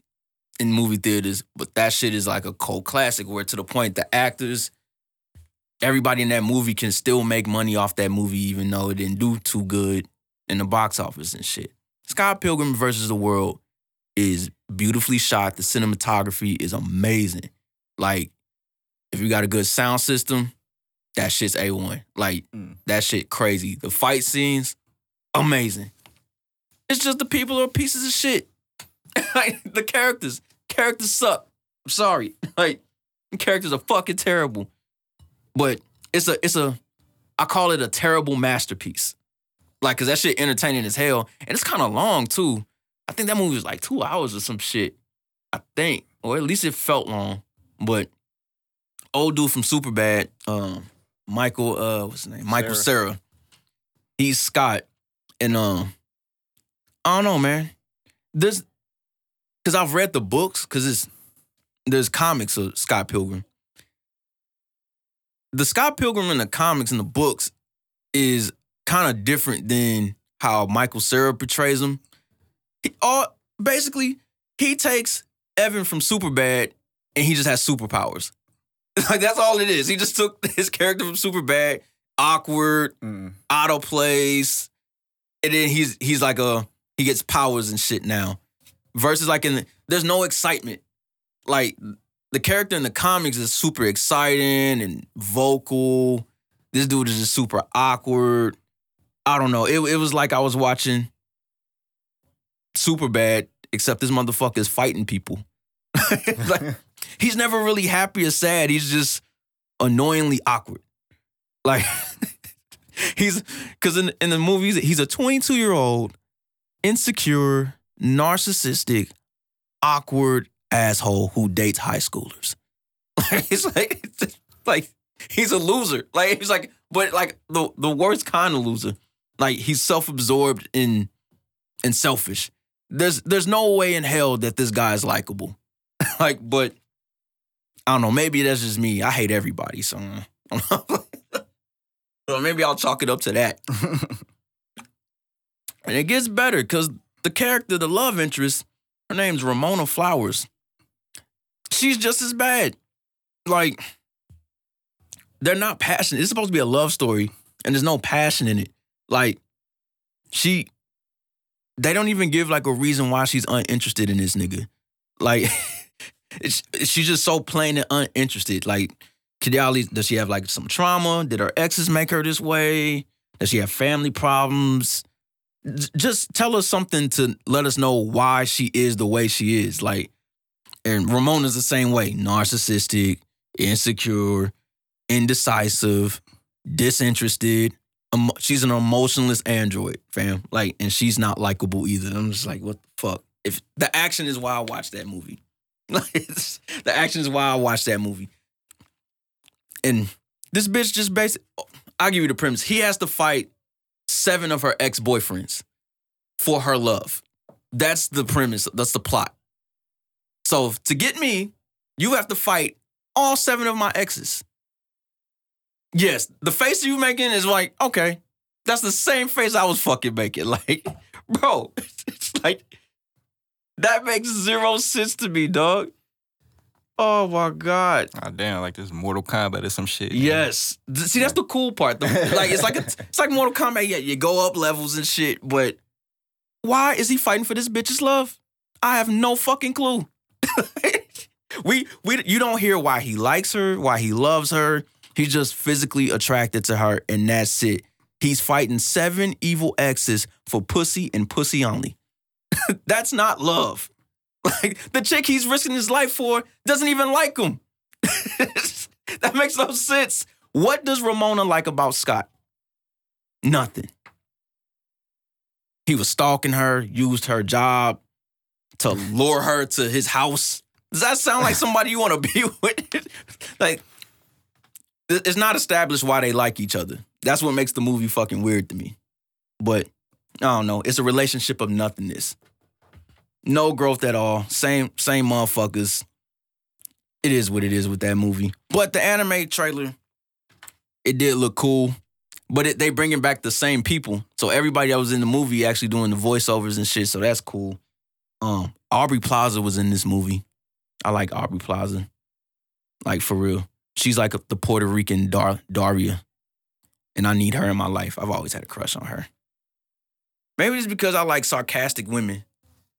in movie theaters, but that shit is like a cult classic where to the point the actors, everybody in that movie can still make money off that movie, even though it didn't do too good in the box office and shit. Scott Pilgrim versus the World is beautifully shot. The cinematography is amazing. Like, if you got a good sound system, that shit's A1. Like, Mm. that shit crazy. The fight scenes, amazing. It's just the people are pieces of shit. like, the characters, characters suck. I'm sorry. Like, the characters are fucking terrible. But it's a, it's a, I call it a terrible masterpiece. Like, cause that shit entertaining as hell. And it's kind of long too. I think that movie was like two hours or some shit. I think. Or at least it felt long. But old dude from Superbad, um, Michael, uh, what's his name? Michael Cera. He's Scott. And um, I don't know, man. There's cause I've read the books, cause it's there's comics of Scott Pilgrim. The Scott Pilgrim in the comics and the books is kind of different than how Michael Cera portrays him. He, all basically he takes Evan from Superbad and he just has superpowers. Like that's all it is. He just took his character from Superbad, awkward, Mm. auto plays, and then he's he's like a he gets powers and shit now. Versus like in the, there's no excitement. Like the character in the comics is super exciting and vocal. This dude is just super awkward. I don't know. It it was like I was watching super bad, except this motherfucker is fighting people. like he's never really happy or sad. He's just annoyingly awkward. Like he's because in in the movies he's a 22 year old insecure, narcissistic, awkward asshole who dates high schoolers. Like it's like it's just like he's a loser. Like he's like, but like the the worst kind of loser. Like he's self absorbed and and selfish. There's there's no way in hell that this guy is likable. like, but I don't know. Maybe that's just me. I hate everybody, so well, maybe I'll chalk it up to that. and it gets better because the character, the love interest, her name's Ramona Flowers. She's just as bad. Like, they're not passionate. It's supposed to be a love story, and there's no passion in it. Like, she, they don't even give like a reason why she's uninterested in this nigga. Like, she's just so plain and uninterested. Like, Kidiali, does she have like some trauma? Did her exes make her this way? Does she have family problems? Just tell us something to let us know why she is the way she is. Like, and Ramona's the same way narcissistic, insecure, indecisive, disinterested. Emo- she's an emotionless android, fam. Like, and she's not likable either. I'm just like, what the fuck? If the action is why I watch that movie, like, the action is why I watch that movie. And this bitch just basic. I'll give you the premise. He has to fight seven of her ex boyfriends for her love. That's the premise. That's the plot. So to get me, you have to fight all seven of my exes. Yes, the face you making is like, okay, that's the same face I was fucking making. Like, bro, it's like that makes zero sense to me, dog. Oh my god. Oh, damn, like this Mortal Kombat or some shit. Yes. Th- See, that's the cool part. The- like it's like a, it's like Mortal Kombat. Yeah, you go up levels and shit, but why is he fighting for this bitch's love? I have no fucking clue. we we you don't hear why he likes her, why he loves her. He's just physically attracted to her, and that's it. He's fighting seven evil exes for pussy and pussy only. that's not love. Like the chick he's risking his life for doesn't even like him. that makes no sense. What does Ramona like about Scott? Nothing. He was stalking her, used her job to lure her to his house. Does that sound like somebody you want to be with? like, it's not established why they like each other. That's what makes the movie fucking weird to me. But I don't know. It's a relationship of nothingness. No growth at all. Same same motherfuckers. It is what it is with that movie. But the anime trailer, it did look cool. But it, they bringing back the same people, so everybody that was in the movie actually doing the voiceovers and shit. So that's cool. Um, Aubrey Plaza was in this movie. I like Aubrey Plaza, like for real. She's like the Puerto Rican Dar- Daria, and I need her in my life. I've always had a crush on her. Maybe it's because I like sarcastic women.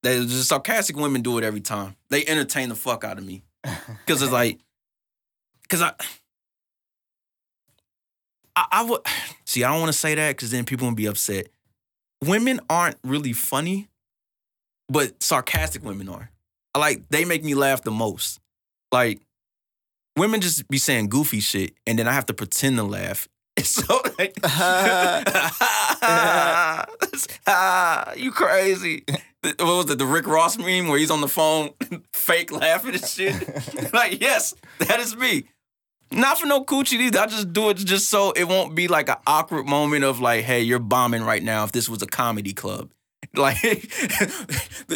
They just sarcastic women do it every time. They entertain the fuck out of me because it's like, because I. I, I would see. I don't want to say that because then people will be upset. Women aren't really funny, but sarcastic women are. I like they make me laugh the most. Like women just be saying goofy shit, and then I have to pretend to laugh. So like, you crazy. What was it? The Rick Ross meme where he's on the phone, fake laughing and shit. like, yes, that is me. Not for no coochie either. I just do it just so it won't be like an awkward moment of like, hey, you're bombing right now if this was a comedy club. Like,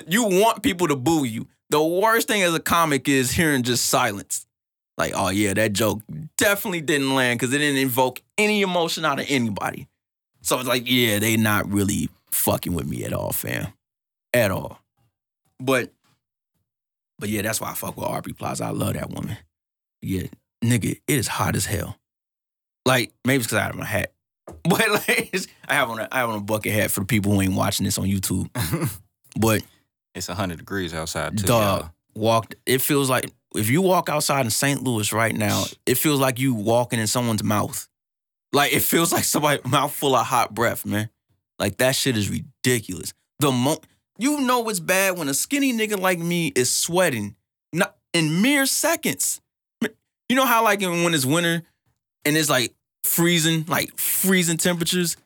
you want people to boo you. The worst thing as a comic is hearing just silence. Like, oh yeah, that joke definitely didn't land because it didn't invoke any emotion out of anybody. So it's like, yeah, they not really fucking with me at all, fam. At all. But, but yeah, that's why I fuck with Aubrey Plaza. I love that woman. Yeah, nigga, it is hot as hell. Like maybe it's because I have my hat, but like I have on a, I have on a bucket hat for the people who ain't watching this on YouTube. But It's 100 degrees outside, too. dog y'all. walked. It feels like if you walk outside in St. Louis right now, it feels like you walking in someone's mouth. Like it feels like somebody mouth full of hot breath, man. Like that shit is ridiculous. The mo you know it's bad when a skinny nigga like me is sweating, not in mere seconds. You know how like when it's winter and it's like freezing, like freezing temperatures,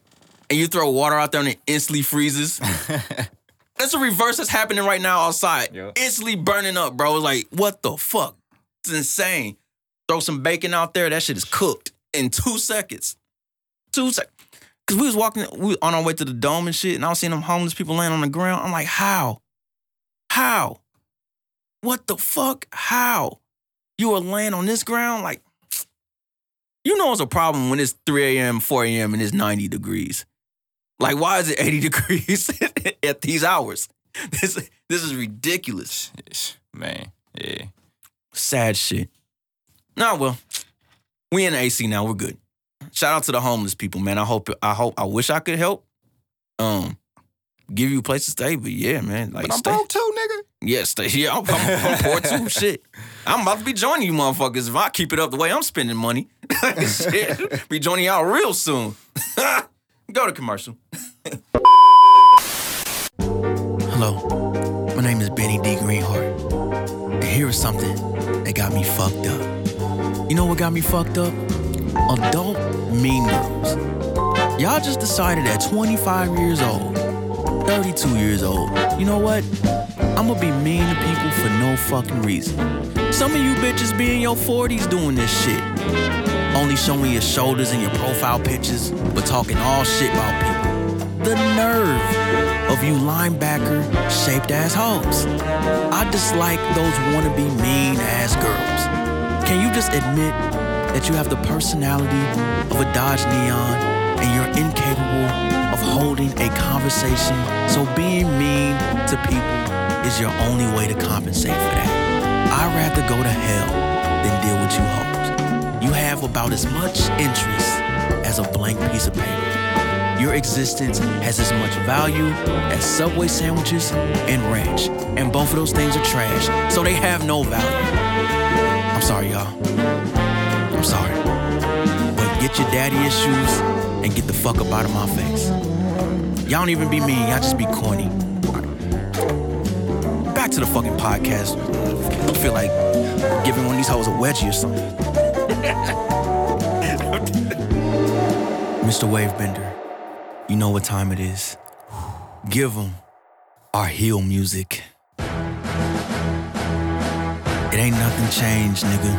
and you throw water out there and it instantly freezes. That's a reverse that's happening right now outside. Yep. Instantly burning up, bro. It's like, what the fuck? It's insane. Throw some bacon out there, that shit is cooked in two seconds. Two seconds. Cause we was walking, we on our way to the dome and shit, and I was seeing them homeless people laying on the ground. I'm like, how? How? What the fuck? How? You are laying on this ground? Like, you know it's a problem when it's 3 a.m., 4 a.m., and it's 90 degrees. Like, why is it 80 degrees at these hours? This, this is ridiculous. Man, yeah. Sad shit. Nah, well, we in the AC now. We're good. Shout out to the homeless people, man. I hope I hope I wish I could help. Um, give you a place to stay, but yeah, man. Like But I'm stay. broke too, nigga. Yeah, stay. Yeah, I'm, I'm, I'm poor too. Shit. I'm about to be joining you motherfuckers if I keep it up the way I'm spending money. Shit. Be joining y'all real soon. Go to commercial. Hello, my name is Benny D. Greenheart. And here is something that got me fucked up. You know what got me fucked up? Adult mean girls. Y'all just decided at 25 years old, 32 years old, you know what? I'm gonna be mean to people for no fucking reason. Some of you bitches be in your 40s doing this shit. Only showing your shoulders in your profile pictures, but talking all shit about people. the nerve of you linebacker shaped ass hoes. I dislike those wannabe mean ass girls. Can you just admit that you have the personality of a Dodge Neon and you're incapable of holding a conversation? So being mean to people is your only way to compensate for that. I'd rather go to hell than deal with you hoes. You have about as much interest as a blank piece of paper. Your existence has as much value as Subway sandwiches and ranch. And both of those things are trash, so they have no value. I'm sorry, y'all. I'm sorry. But get your daddy issues and get the fuck up out of my face. Y'all don't even be mean, y'all just be corny. Back to the fucking podcast. I feel like giving one of these hoes a wedgie or something. Mr. Wavebender, you know what time it is. Give them our heel music. It ain't nothing changed, nigga.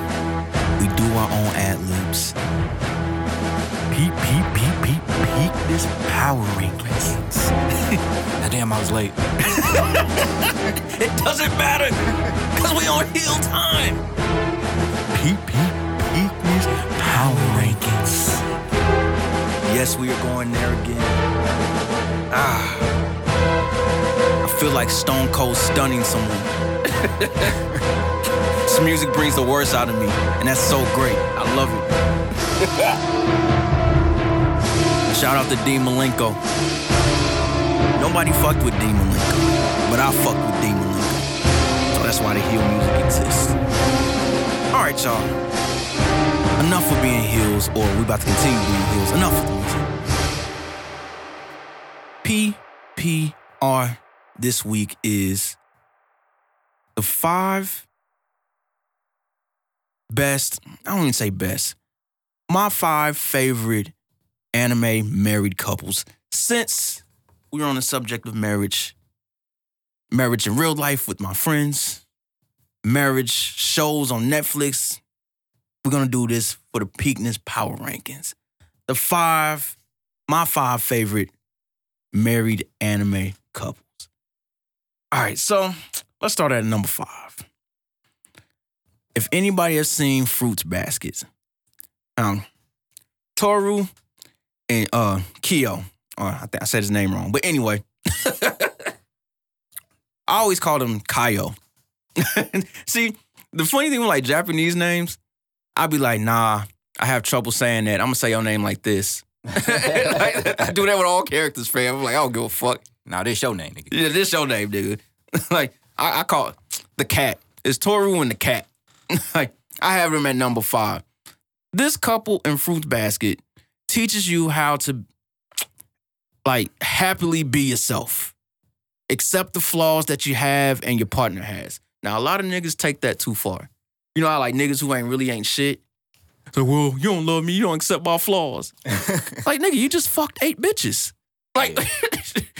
We do our own ad libs. Peep, peep, peep, peep, peep this power rankings. Ah, damn, I was late. It doesn't matter, cause we on heel time. Peep, peep Yes, we are going there again. Ah. I feel like Stone Cold stunning someone. this music brings the worst out of me, and that's so great. I love it. Shout out to Dean Malenko. Nobody fucked with Dean Malenko, but I fucked with Dean Malenko. So that's why the heel music exists. All right, y'all. Enough of being heels, or we about to continue being heels. Enough of the. PPR this week is the five best, I don't even say best, my five favorite anime married couples since we're on the subject of marriage, marriage in real life with my friends, marriage shows on Netflix. We're gonna do this for the Peakness Power Rankings. The five, my five favorite married anime couples. All right, so let's start at number five. If anybody has seen Fruits Baskets, um, Tohru and uh Kyo, or I think I said his name wrong, but anyway, I always called him Kaio. See, the funny thing with like Japanese names, I'd be like, nah, I have trouble saying that. I'm gonna say your name like this. Like, I do that with all characters, fam. I'm like, I don't give a fuck. Nah, this your name, nigga. Yeah, this your name, nigga. like, I, I call it the cat. It's Tohru and the cat. like, I have him at number five. This couple in Fruits Basket teaches you how to, like, happily be yourself. Accept the flaws that you have and your partner has. Now, a lot of niggas take that too far. You know how, like, niggas who ain't really ain't shit? So, well, you don't love me, you don't accept my flaws. like, nigga, you just fucked eight bitches. Like,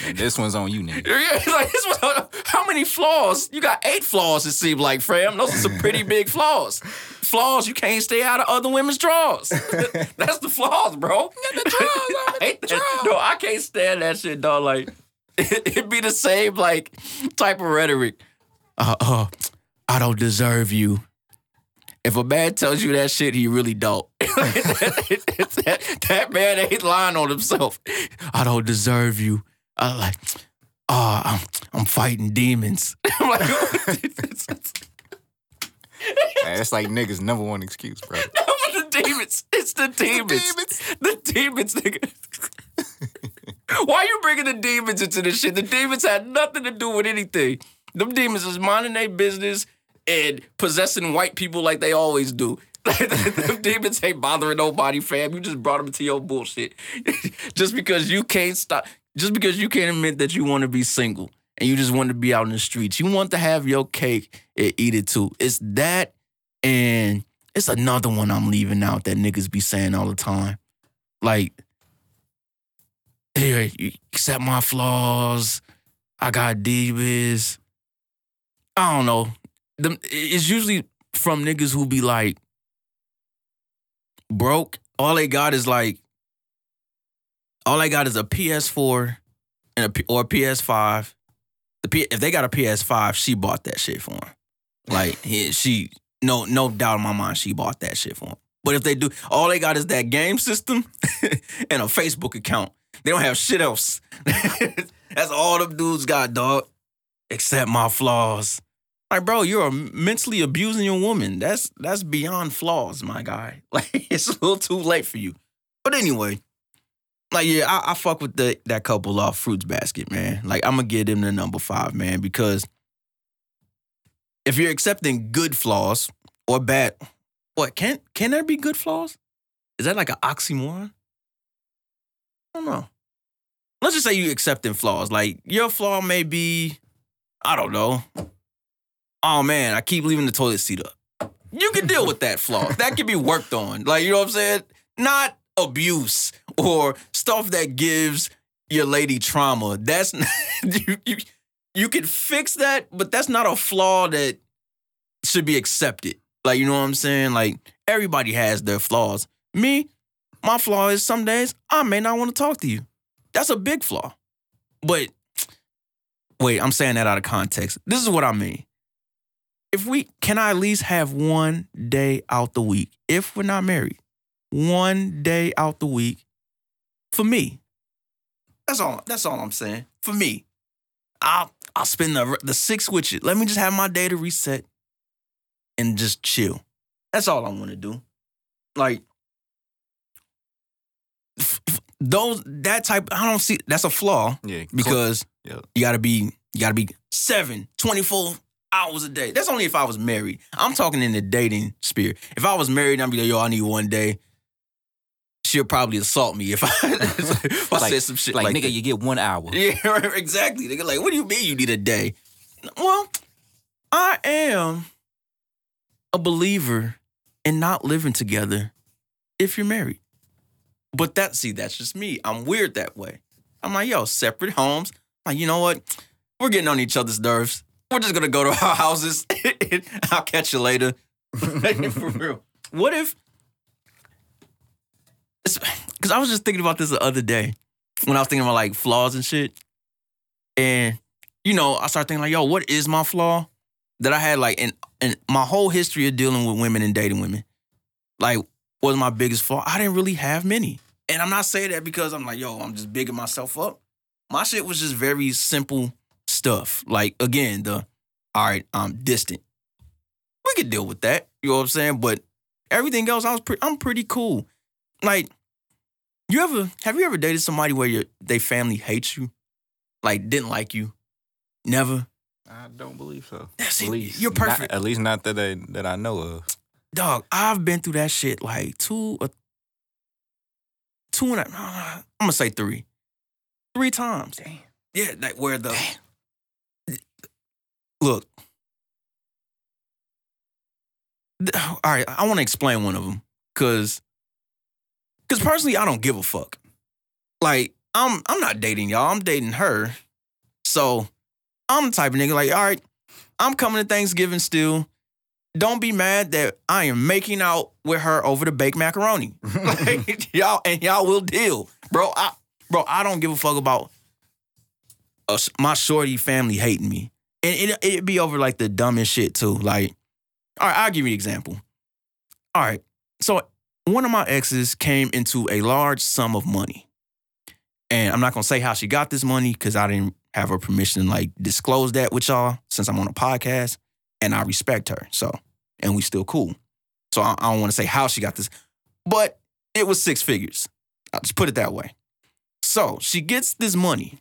And this one's on you, nigga. Yeah, like this was, how many flaws? You got eight flaws, it seemed like, fam. Those are some pretty big flaws. Flaws you can't stay out of other women's drawers. That's the flaws, bro. the drawers, I hate that. No, I can't stand that shit, dog. Like, it, it be the same, like, type of rhetoric. Uh, uh, I don't deserve you. If a man tells you that shit, he really don't. that, that man ain't lying on himself. I don't deserve you. I like, oh, I'm, I'm fighting demons. I'm like, Hey, That's like niggas' number one excuse, bro. No, the demons. It's the demons. demons. The demons, nigga. Why you bringing the demons into this shit? The demons had nothing to do with anything. Them demons is minding their business and possessing white people like they always do. Them demons ain't bothering nobody, fam. You just brought them to your bullshit. just because you can't stop, just because you can't admit that you want to be single and you just want to be out in the streets. You want to have your cake and eat it too. It's that and it's another one I'm leaving out that niggas be saying all the time. Like, here, accept my flaws. I got divas. I don't know. It's usually from niggas who be like broke. All they got is like, all they got is a PS4 and a, or a PS5. The P, if they got a PS5, she bought that shit for him. Like he, she, no, no doubt in my mind, she bought that shit for him. But if they do, all they got is that game system and a Facebook account. They don't have shit else. That's all them dudes got, dog. Except my flaws. Like, bro, you're mentally abusing your woman. That's that's beyond flaws, my guy. Like, it's a little too late for you. But anyway, like, yeah, I, I fuck with the, that couple off Fruits Basket, man. Like, I'm gonna give them the number five, man, because if you're accepting good flaws or bad, what can can there be good flaws? Is that like an oxymoron? I don't know. Let's just say you accepting flaws. Like your flaw may be, I don't know. Oh man, I keep leaving the toilet seat up. You can deal with that flaw. That can be worked on. Like, you know what I'm saying? Not abuse or stuff that gives your lady trauma. That's you, you you can fix that, but that's not a flaw that should be accepted. Like, you know what I'm saying? Like, everybody has their flaws. Me, my flaw is some days I may not want to talk to you. That's a big flaw. But wait, I'm saying that out of context. This is what I mean. If we can I at least have one day out the week, if we're not married, one day out the week for me. That's all. That's all I'm saying. For me. I'll I'll spend the the six with you. Let me just have my day to reset and just chill. That's all I want to do. Like f- f- those that type I don't see that's a flaw Yeah, because Yeah. you gotta be you gotta be seven, 24 hours a day. That's only if I was married. I'm talking in the dating spirit. If I was married, I'd be like, yo, I need one day. She'll probably assault me if I, if I like, said some shit like, like, nigga, that. you get one hour. Yeah, exactly. Go like, what do you mean you need a day? Well, I am a believer in not living together if you're married. But that, see, that's just me. I'm weird that way. I'm like, yo, separate homes. Like, you know what? We're getting on each other's nerves. We're just gonna go to our houses. I'll catch you later. For real. What if? Because I was just thinking about this the other day when I was thinking about like flaws and shit. And you know, I started thinking like, yo, what is my flaw that I had like in in my whole history of dealing with women and dating women? Like, was my biggest flaw? I didn't really have many. And I'm not saying that because I'm like, yo, I'm just bigging myself up. My shit was just very simple stuff. Like again, the all right, I'm distant. We could deal with that. You know what I'm saying? But everything else, I was pretty I'm pretty cool. Like, you ever have you ever dated somebody where your they family hates you? Like didn't like you? Never? I don't believe so. That's At it. least You're not- perfect. at least not that I, that I know of. Dog, I've been through that shit like two or two and a, I'm gonna say three. Three times. Damn. Yeah, like where the look. All right, I want to explain one of them because, because personally, I don't give a fuck. Like I'm, I'm not dating y'all. I'm dating her. So I'm the type of nigga like, all right, I'm coming to Thanksgiving still. Don't be mad that I am making out with her over the baked macaroni. Like, y'all and y'all will deal, bro. I, bro, I don't give a fuck about us, my shorty family hating me, and it it'd be over like the dumbest shit too. Like, all right, I'll give you an example. All right, so one of my exes came into a large sum of money, and I'm not gonna say how she got this money because I didn't have her permission to like disclose that with y'all since I'm on a podcast, and I respect her. So, and we still cool. So I, I don't want to say how she got this, but it was six figures. I'll just put it that way. So she gets this money.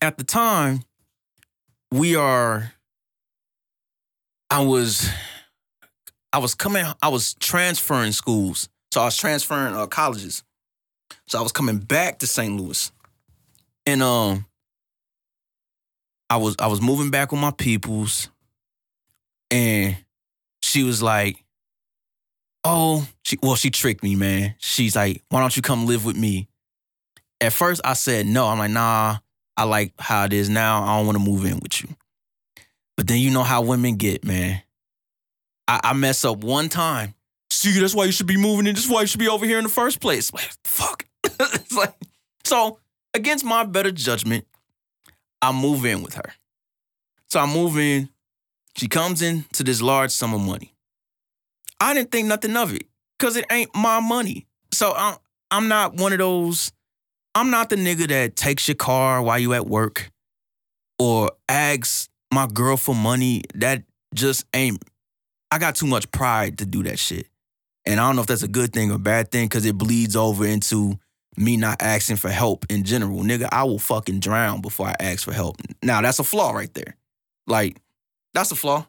At the time, we are. I was, I was coming. I was transferring schools, so I was transferring uh, colleges. So I was coming back to St. Louis, and um, I was I was moving back with my peoples, and she was like, "Oh, she well, she tricked me, man. She's like, why don't you come live with me?" At first, I said no. I'm like, nah, I like how it is now. I don't want to move in with you. But then you know how women get, man. I, I mess up one time. See, that's why you should be moving in. That's why you should be over here in the first place. Like, fuck. it's like, so against my better judgment, I move in with her. So I move in. She comes in to this large sum of money. I didn't think nothing of it because it ain't my money. So I'm, I'm not one of those. I'm not the nigga that takes your car while you at work or asks my girl for money. That just ain't. I got too much pride to do that shit. And I don't know if that's a good thing or bad thing because it bleeds over into me not asking for help in general. Nigga, I will fucking drown before I ask for help. Now that's a flaw right there. Like, that's a flaw.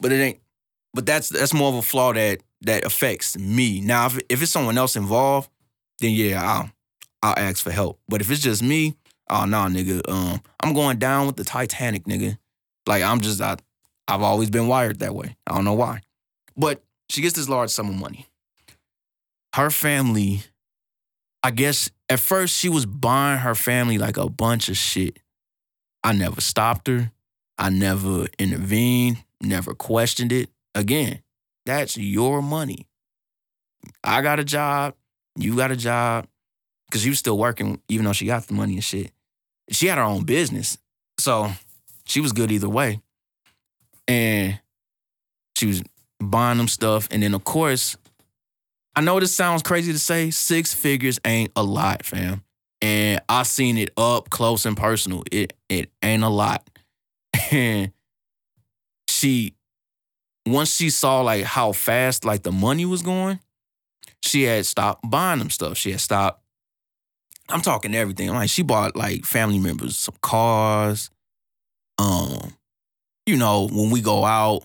But it ain't but that's that's more of a flaw that that affects me. Now, if, if it's someone else involved, then yeah, I'll I'll ask for help. But if it's just me, oh nah, nigga, um, I'm going down with the Titanic, nigga. Like I'm just I, I've always been wired that way. I don't know why. But she gets this large sum of money. Her family, I guess at first she was buying her family like a bunch of shit. I never stopped her. I never intervened, never questioned it. Again, that's your money. I got a job, you got a job, because she was still working, even though she got the money and shit. She had her own business. So she was good either way. And she was buying them stuff. And then, of course, I know this sounds crazy to say, six figures ain't a lot, fam. And I seen it up close and personal. It it ain't a lot. And she once she saw like how fast like the money was going, she had stopped buying them stuff. She had stopped. I'm talking everything. Like she bought like family members some cars. Um, you know, when we go out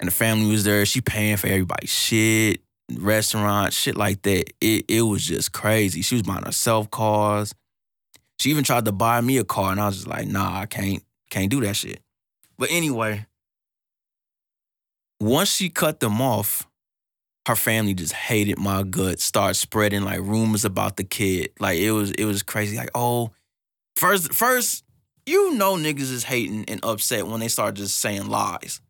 and the family was there, she paying for everybody's shit, restaurant, shit like that. It it was just crazy. She was buying herself cars. She even tried to buy me a car, and I was just like, nah, I can't, can't do that shit. But anyway, once she cut them off, her family just hated my guts, started spreading like rumors about the kid. Like it was it was crazy. Like, oh, first first, you know niggas is hating and upset when they start just saying lies.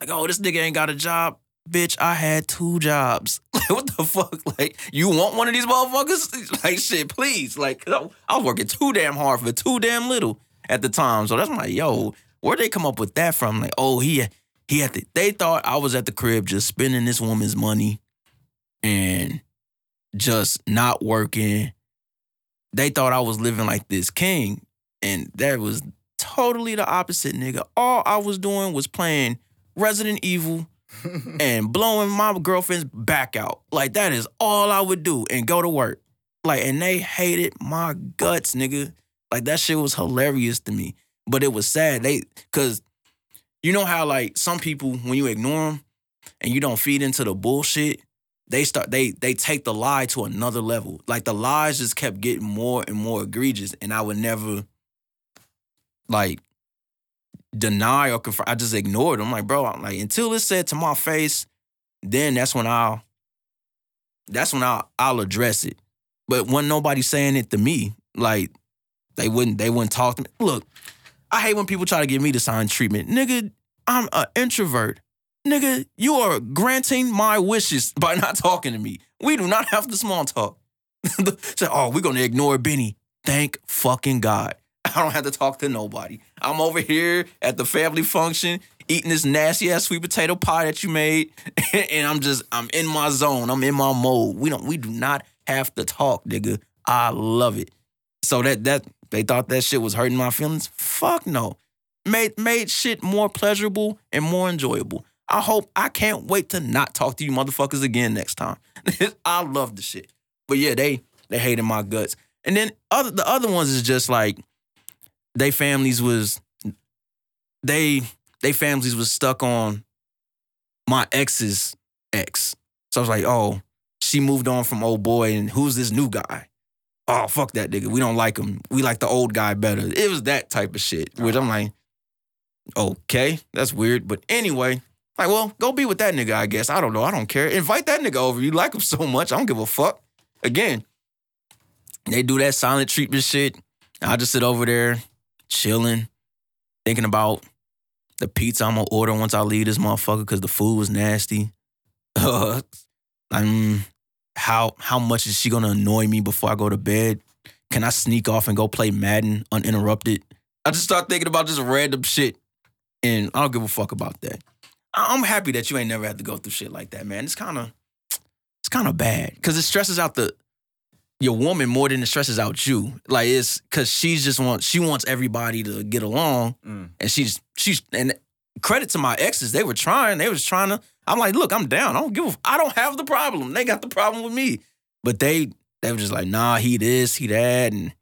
Like, oh, this nigga ain't got a job. Bitch, I had two jobs. Like, what the fuck? Like, you want one of these motherfuckers? Like, shit, please. Like, I was working too damn hard for too damn little at the time. So that's like, yo, where'd they come up with that from? Like, oh, he he had to, they thought I was at the crib just spending this woman's money and just not working. They thought I was living like this king. And that was totally the opposite, nigga. All I was doing was playing Resident Evil and blowing my girlfriend's back out. Like that is all I would do and go to work. Like, and they hated my guts, nigga. Like that shit was hilarious to me. But it was sad. They cause you know how like some people when you ignore them and you don't feed into the bullshit, they start they they take the lie to another level. Like the lies just kept getting more and more egregious, and I would never like deny or confirm. I just ignored them. Like, bro, I'm like until it's said to my face, then that's when I'll that's when I'll I'll address it. But when nobody's saying it to me, like they wouldn't they wouldn't talk to me. Look, I hate when people try to give me the silent treatment. Nigga, I'm an introvert. Nigga, you are granting my wishes by not talking to me. We do not have the small talk. Say, oh, we're gonna ignore Benny. Thank fucking God. I don't have to talk to nobody. I'm over here at the family function eating this nasty ass sweet potato pie that you made, and I'm just I'm in my zone. I'm in my mode. We don't we do not have to talk, nigga. I love it. So that that they thought that shit was hurting my feelings. Fuck no. Made made shit more pleasurable and more enjoyable. I hope I can't wait to not talk to you motherfuckers again next time. I love the shit. But yeah, they they hated my guts. And then other the other ones is just like they families was they they families was stuck on my ex's ex. So I was like, oh, she moved on from old boy, and who's this new guy? oh fuck that nigga, we don't like him. We like the old guy better. It was that type of shit. Which I'm like, okay, that's weird. But anyway, like, well, go be with that nigga. I guess I don't know. I don't care. Invite that nigga over. You like him so much. I don't give a fuck. Again, they do that silent treatment shit. I just sit over there chilling, thinking about the pizza I'm gonna order once I leave this motherfucker because the food was nasty. Uh, I'm how how much is she gonna annoy me before I go to bed? can I sneak off and go play Madden uninterrupted? I just start thinking about just random shit, and I don't give a fuck about that. I- I'm happy that you ain't never had to go through shit like that, man. It's kind of, it's kind of bad because it stresses out the your woman more than it stresses out you. Like it's because she's just wants she wants everybody to get along, Mm. and she's she's and credit to my exes, they were trying, they was trying to. I'm like, look, I'm down. I don't give a, I don't have the problem. They got the problem with me, but they they were just like, nah, he this, he that, and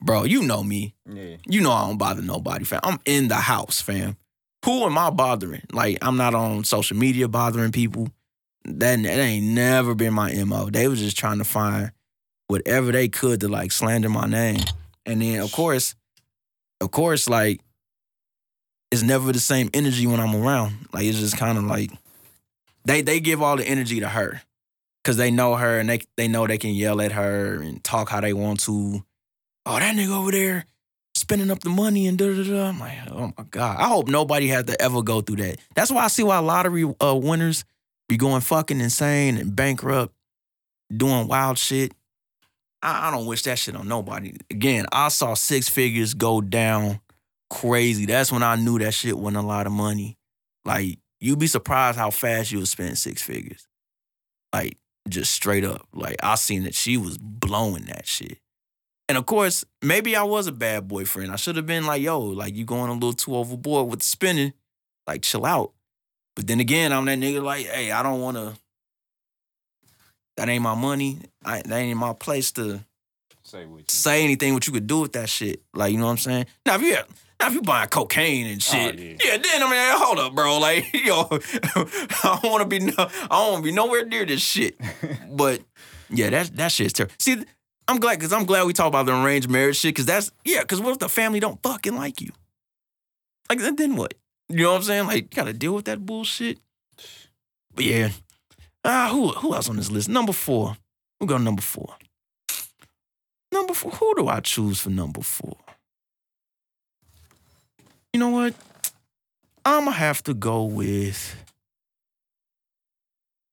bro, you know me, Yeah. you know I don't bother nobody, fam. I'm in the house, fam. Who am I bothering? Like I'm not on social media bothering people. That, that ain't never been my mo. They was just trying to find whatever they could to like slander my name, and then of course, of course, like it's never the same energy when I'm around. Like it's just kind of like they they give all the energy to her because they know her and they they know they can yell at her and talk how they want to. Oh, that nigga over there spending up the money and da da da. I'm like, oh my god. I hope nobody has to ever go through that. That's why I see why lottery uh, winners be going fucking insane and bankrupt, doing wild shit. I, I don't wish that shit on nobody. Again, I saw six figures go down crazy. That's when I knew that shit wasn't a lot of money. Like, you'd be surprised how fast you would spend six figures. Like, just straight up. Like, I seen that she was blowing that shit. And of course, maybe I was a bad boyfriend. I should have been like, yo, like you going a little too overboard with the spinning. Like, chill out. But then again, I'm that nigga like, hey, I don't wanna. That ain't my money. I, that ain't my place to Say say anything what you could do with that shit. Like, you know what I'm saying? Now if you now if you buying cocaine and shit, Oh, yeah. yeah. then I mean, hold up, bro. Like, yo, I don't want to be, no, I don't want to be nowhere near this shit. But yeah, that that shit's terrible. See, I'm glad because I'm glad we talk about the arranged marriage shit because that's yeah. Because what if the family don't fucking like you? Like then- what? You know what I'm saying? Like, you gotta deal with that bullshit. But yeah, ah, who who else on this list? Number four. We go number four. Number four. Who do I choose for number four? You know what? I'm gonna have to go with.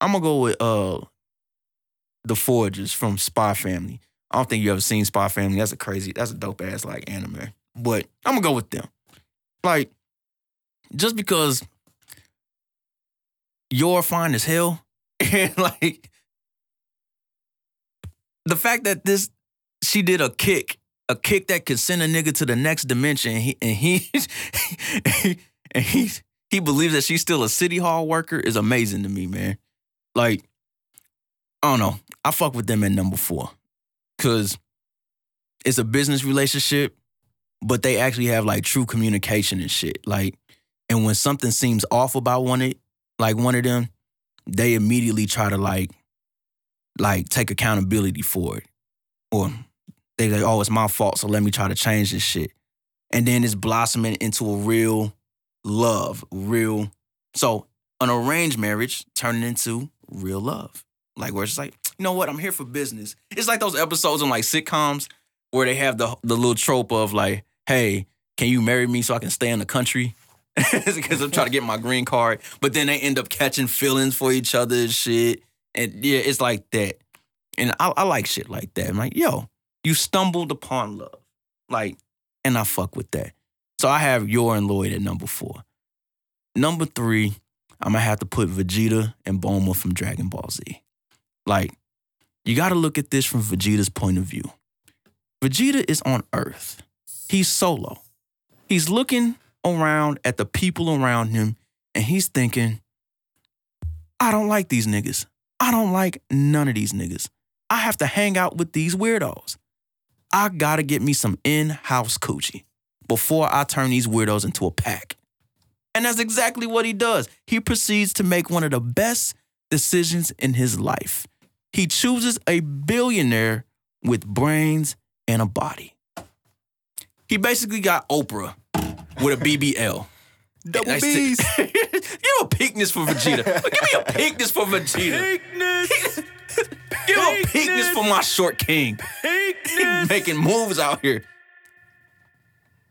I'm gonna go with uh the Forgers from Spy Family. I don't think you ever seen Spy Family. That's a crazy, that's a dope ass like anime. But I'm gonna go with them. Like, just because you're fine as hell, and like the fact that this she did a kick, a kick that could send a nigga to the next dimension, and he and he and he he believes that she's still a city hall worker is amazing to me, man. Like, I don't know. I fuck with them at number four. Cause it's a business relationship, but they actually have like true communication and shit. Like, and when something seems off about one of like one of them, they immediately try to like like take accountability for it. Or they like, oh, it's my fault, so let me try to change this shit. And then it's blossoming into a real love, real. So an arranged marriage turning into real love. Like where it's like, you know what, I'm here for business. It's like those episodes on like sitcoms where they have the the little trope of like, hey, can you marry me so I can stay in the country? Because I'm trying to get my green card. But then they end up catching feelings for each other and shit. And yeah, it's like that. And I, I like shit like that. I'm like, yo, you stumbled upon love. Like, and I fuck with that. So I have Yor and Loid at number four. Number three, I'm gonna have to put Vegeta and Bulma from Dragon Ball Z. Like, you gotta look at this from Vegeta's point of view. Vegeta is on Earth. He's solo. He's looking around at the people around him and he's thinking, I don't like these niggas. I don't like none of these niggas. I have to hang out with these weirdos. I gotta get me some in house coochie before I turn these weirdos into a pack. And that's exactly what he does. He proceeds to make one of the best decisions in his life. He chooses a billionaire with brains and a body. He basically got Oprah with a BBL. Double B's. Give a pickness for Vegeta. Give me a pickness for Vegeta. Pinkness. Give me a pickness for my short king. He making moves out here.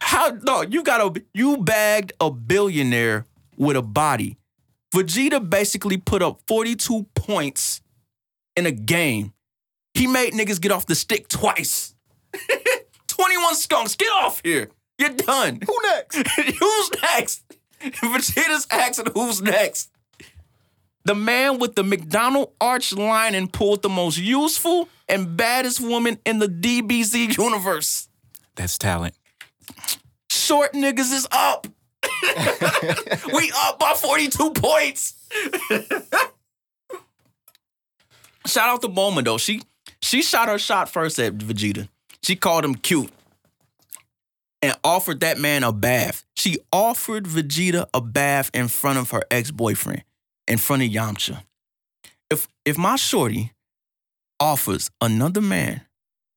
How no, you got a you bagged a billionaire with a body. Vegeta basically put up 42 points in a game. He made niggas get off the stick twice. 21 skunks, get off here. You're done. Who next? who's next? Vegeta's asking who's next. The man with the McDonald arch lining pulled the most useful and baddest woman in the DBZ universe. That's talent. Short niggas is up. we up by 42 points. Shout out to Bulma though. She she shot her shot first at Vegeta. She called him cute and offered that man a bath. She offered Vegeta a bath in front of her ex-boyfriend, in front of Yamcha. If if my shorty offers another man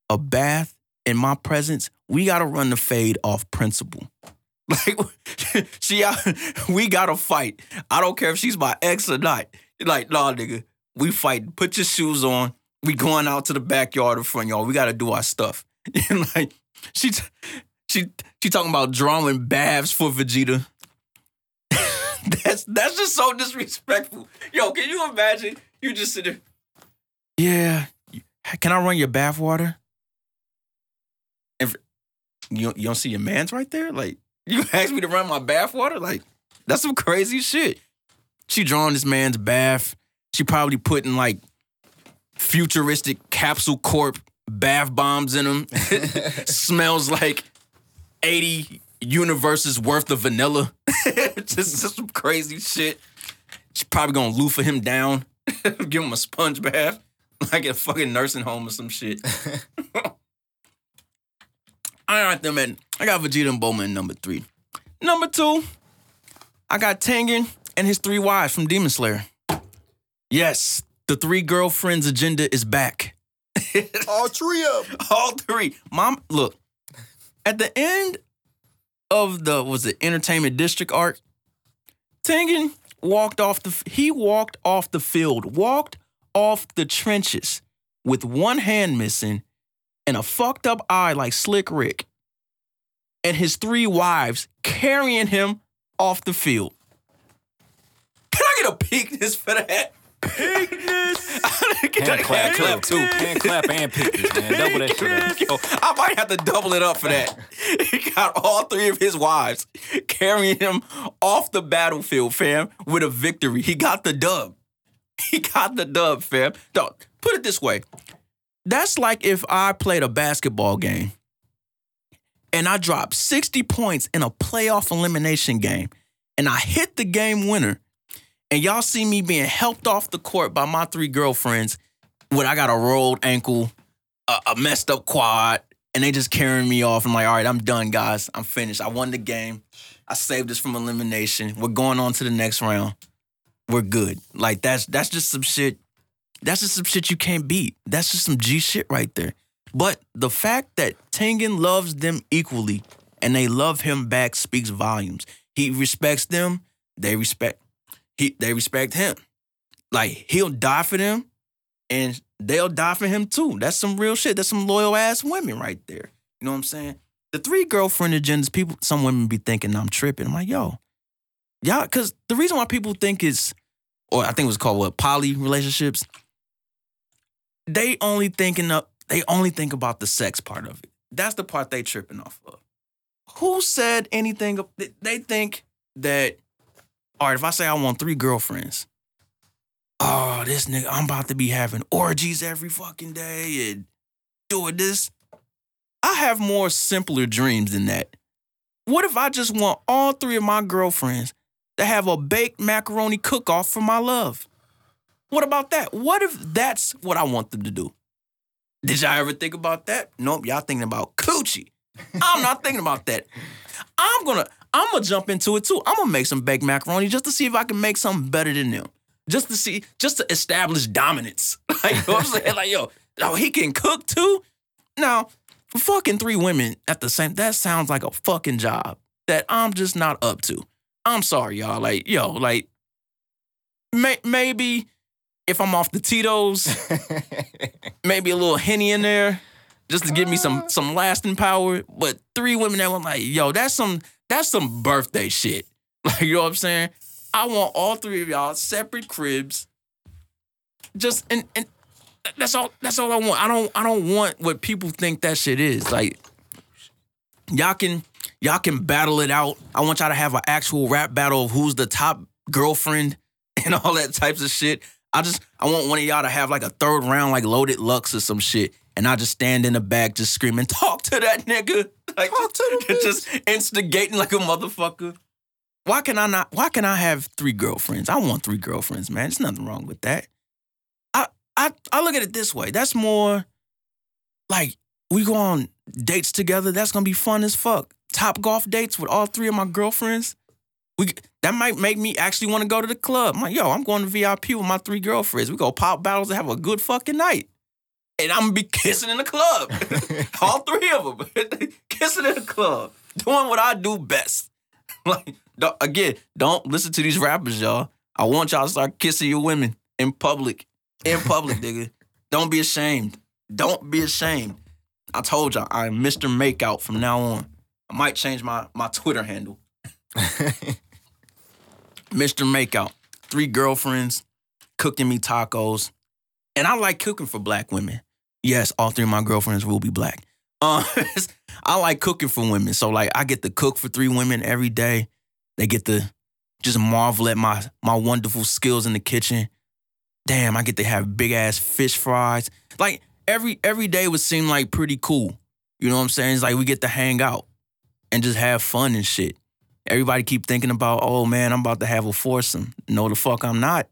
a bath in my presence, we gotta run the fade off principle. Like she, we gotta fight. I don't care if she's my ex or not. Like, nah, nigga, we fight. Put your shoes on. We going out to the backyard in front, y'all. We gotta do our stuff. And like, she, she, she talking about drawing baths for Vegeta. that's that's just so disrespectful. Yo, can you imagine? You just sit there. Yeah, can I run your bath water? And you you don't see your man's right there, like. You asked me to run my bath water? Like, that's some crazy shit. She drawing this man's bath. She probably putting like futuristic capsule corp bath bombs in them. Smells like 80 universes worth of vanilla. just, just some crazy shit. She's probably gonna loofah him down, give him a sponge bath, like a fucking nursing home or some shit. All right, then, man. I got Vegeta and Bulma in number three. Number two, I got Tengen and his three wives from Demon Slayer. Yes, the three girlfriends agenda is back. All three of them. All three. Mom, look, at the end of the, was it Entertainment District arc, Tengen walked off the, he walked off the field, walked off the trenches with one hand missing and a fucked up eye like Slick Rick, and his three wives carrying him off the field. Can I get a peakness for that? Peakness. Hand clap, clap too. Hand clap and peakness, man. Double that shit up. Yo, I might have to double it up for that. He got all three of his wives carrying him off the battlefield, fam, with a victory. He got the dub. He got the dub, fam. Dog, put it this way. That's like if I played a basketball game and I dropped 60 points in a playoff elimination game and I hit the game winner and y'all see me being helped off the court by my three girlfriends when I got a rolled ankle, a, a messed up quad, and they just carrying me off. I'm like, all right, I'm done, guys. I'm finished. I won the game. I saved us from elimination. We're going on to the next round. We're good. Like that's that's just some shit. That's just some shit you can't beat. That's just some G shit right there. But the fact that Tengen loves them equally and they love him back speaks volumes. He respects them, they respect he they respect him. Like he'll die for them and they'll die for him too. That's some real shit. That's some loyal ass women right there. You know what I'm saying? The three girlfriend agendas, people, some women be thinking I'm tripping. I'm like, yo, y'all, because the reason why people think it's, or I think it was called what, poly relationships, they only thinking of, they only think about the sex part of it. That's the part they tripping off of. Who said anything? They think that, all right, if I say I want three girlfriends, oh, this nigga, I'm about to be having orgies every fucking day and doing this. I have more simpler dreams than that. What if I just want all three of my girlfriends to have a baked macaroni cook off for my love? What about that? What if that's what I want them to do? Did y'all ever think about that? Nope, y'all thinking about coochie. I'm not thinking about that. I'm gonna, I'm gonna jump into it too. I'm gonna make some baked macaroni just to see if I can make something better than them. Just to see, just to establish dominance. Like, you know what I'm saying? Like, yo, oh, he can cook too? Now, fucking three women at the same, that sounds like a fucking job that I'm just not up to. I'm sorry, y'all. Like, yo, like, may, maybe if I'm off the Tito's, maybe a little henny in there, just to give me some uh. some lasting power. But three women that were like, yo, that's some that's some birthday shit. Like, you know what I'm saying? I want all three of y'all separate cribs. Just and and that's all. That's all I want. I don't. I don't want what people think that shit is. Like, y'all can y'all can battle it out. I want y'all to have an actual rap battle of who's the top girlfriend and all that types of shit. I just I want one of y'all to have like a third round like loaded lux or some shit. And I just stand in the back just screaming, talk to that nigga. Like Talk to the just instigating like a motherfucker. Why can I not why can I have three girlfriends? I want three girlfriends, man. There's nothing wrong with that. I I I look at it this way. That's more like we go on dates together. That's gonna be fun as fuck. Top golf dates with all three of my girlfriends. We that might make me actually want to go to the club. I'm like, yo, I'm going to VIP with my three girlfriends. We go pop bottles and have a good fucking night. And I'm gonna be kissing in the club. all three of them kissing in the club, doing what I do best. Like don't- again, don't listen to these rappers, y'all. I want y'all to start kissing your women in public. In public, nigga. Don't be ashamed. Don't be ashamed. I told y'all I'm Mr. Makeout from now on. I might change my my Twitter handle. Mr. Makeout. Three girlfriends cooking me tacos. And I like cooking for black women. Yes, all three of my girlfriends will be black. Uh, I like cooking for women. So like I get to cook for three women every day. They get to just marvel at my my wonderful skills in the kitchen. Damn, I get to have big ass fish fries. Like every every day would seem like pretty cool. You know what I'm saying? It's like we get to hang out and just have fun and shit. Everybody keep thinking about, oh man, I'm about to have a foursome. No, the fuck I'm not.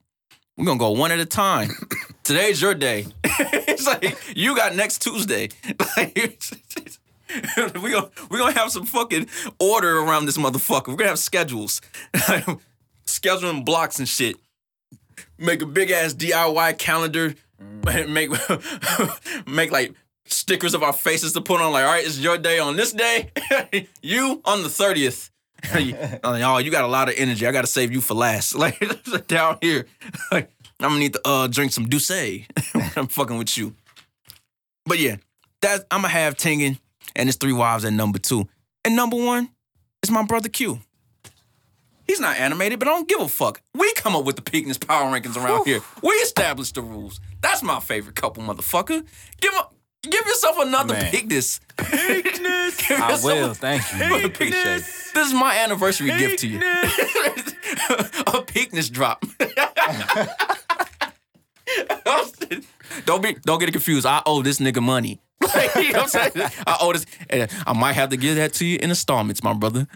We're gonna go one at a time. Today's your day. it's like you got next Tuesday. Like, we gonna we gonna have some fucking order around this motherfucker. We're gonna have schedules, scheduling blocks and shit. Make a big ass DIY calendar. Mm. Make make like stickers of our faces to put on. Like, all right, it's your day on this day. you on the thirtieth. oh, you got a lot of energy. I gotta save you for last. Like down here, like, I'm gonna need to uh, drink some Douce. I'm fucking with you. But yeah, that I'm gonna have Tengen and his three wives at number two. And number one is my brother Cue. He's not animated, but I don't give a fuck. We come up with the Peakness power rankings around here. We establish the rules. That's my favorite couple, motherfucker. Give a, give yourself another Man. Peakness. I will. Thank you. Appreciate it. This is my anniversary gift to you. a Peakness drop. don't be don't get it confused. I owe this nigga money. Like, you know what I'm saying? I owe this. and I might have to give that to you in installments, my brother.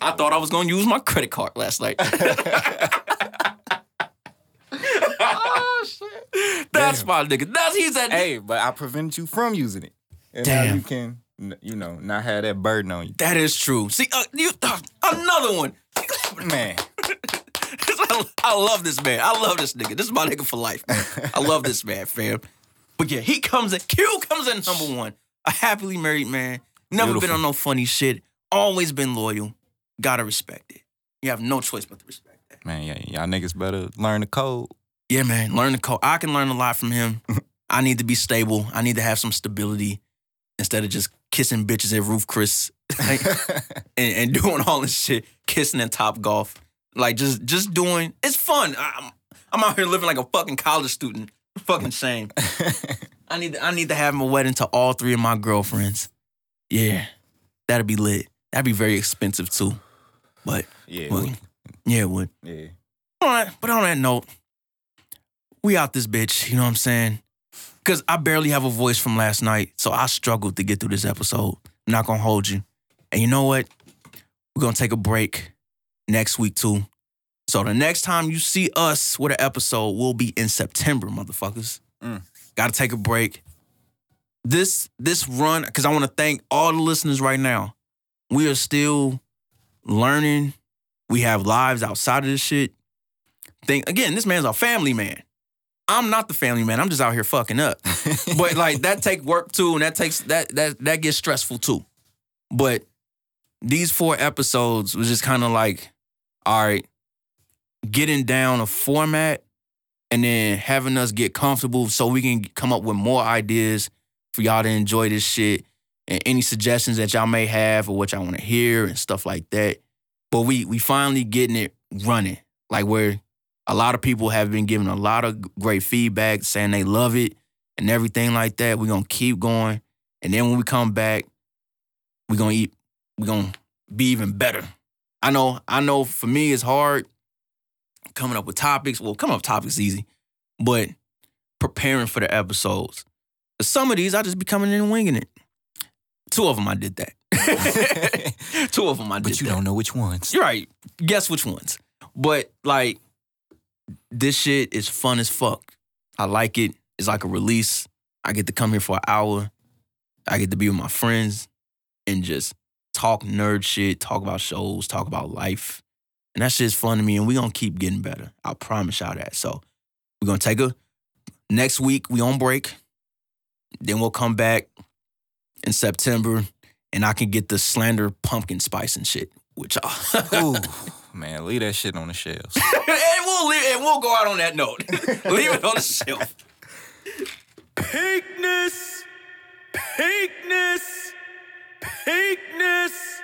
I thought I was gonna use my credit card last night. That's my nigga. That's he's that. Hey, but I prevented you from using it. And now you can, you know, not have that burden on you. That is true. See, uh, you uh, another one. Man, I love this man. I love this nigga. This is my nigga for life. Man. I love this man, fam. But yeah, he comes in. Cue comes in number one. A happily married man. Never been on no funny shit. Always been loyal. Gotta respect it. You have no choice but to respect that. man, yeah, y'all niggas better learn the code. Yeah, man. Learn the code. I can learn a lot from him. I need to be stable. I need to have some stability instead of just kissing bitches at Roof Chris and, and doing all this shit, kissing at Top Golf. Like just just doing. It's fun. I'm I'm out here living like a fucking college student. Fucking shame. I need to, I need to have my wedding to all three of my girlfriends. Yeah, that'd be lit. That'd be very expensive too. But yeah, well, yeah, it would. yeah. All right, but on that note, we out this bitch. You know what I'm saying? Because I barely have a voice from last night, so I struggled to get through this episode. I'm not gonna hold you. And you know what? We're gonna take a break next week too. So the next time you see us with an episode will be in September, motherfuckers. Mm. Gotta take a break. This this run, because I want to thank all the listeners right now. We are still learning. We have lives outside of this shit think again, this man's a family man. I'm not the family man. I'm just out here fucking up. but like that take work too, and that takes that that that gets stressful too. But these four episodes was just kind of like, all right, getting down a format and then having us get comfortable so we can come up with more ideas for y'all to enjoy this shit and any suggestions that y'all may have or what y'all want to hear and stuff like that. But we we finally getting it running. Like where A lot of people have been giving a lot of great feedback, saying they love it and everything like that. We're gonna keep going. And then when we come back, we're gonna eat, we're gonna be even better. I know, I know for me it's hard coming up with topics. Well, coming up with topics easy, but preparing for the episodes. Some of these I just be coming in and winging it. Two of them I did that. Two of them I did But you that. don't know which ones. You're right. Guess which ones. But like, this shit is fun as fuck. I like it. It's like a release. I get to come here for an hour. I get to be with my friends and just talk nerd shit, talk about shows, talk about life. And that shit's fun to me. And we're gonna keep getting better. I promise y'all that. So we're gonna take a next week, we on break. Then we'll come back in September and I can get the slander pumpkin spice and shit which y'all. Man, leave that shit on the shelves. and we'll leave, and we'll go out on that note. leave it on the shelf. Pinkness, pinkness, pinkness.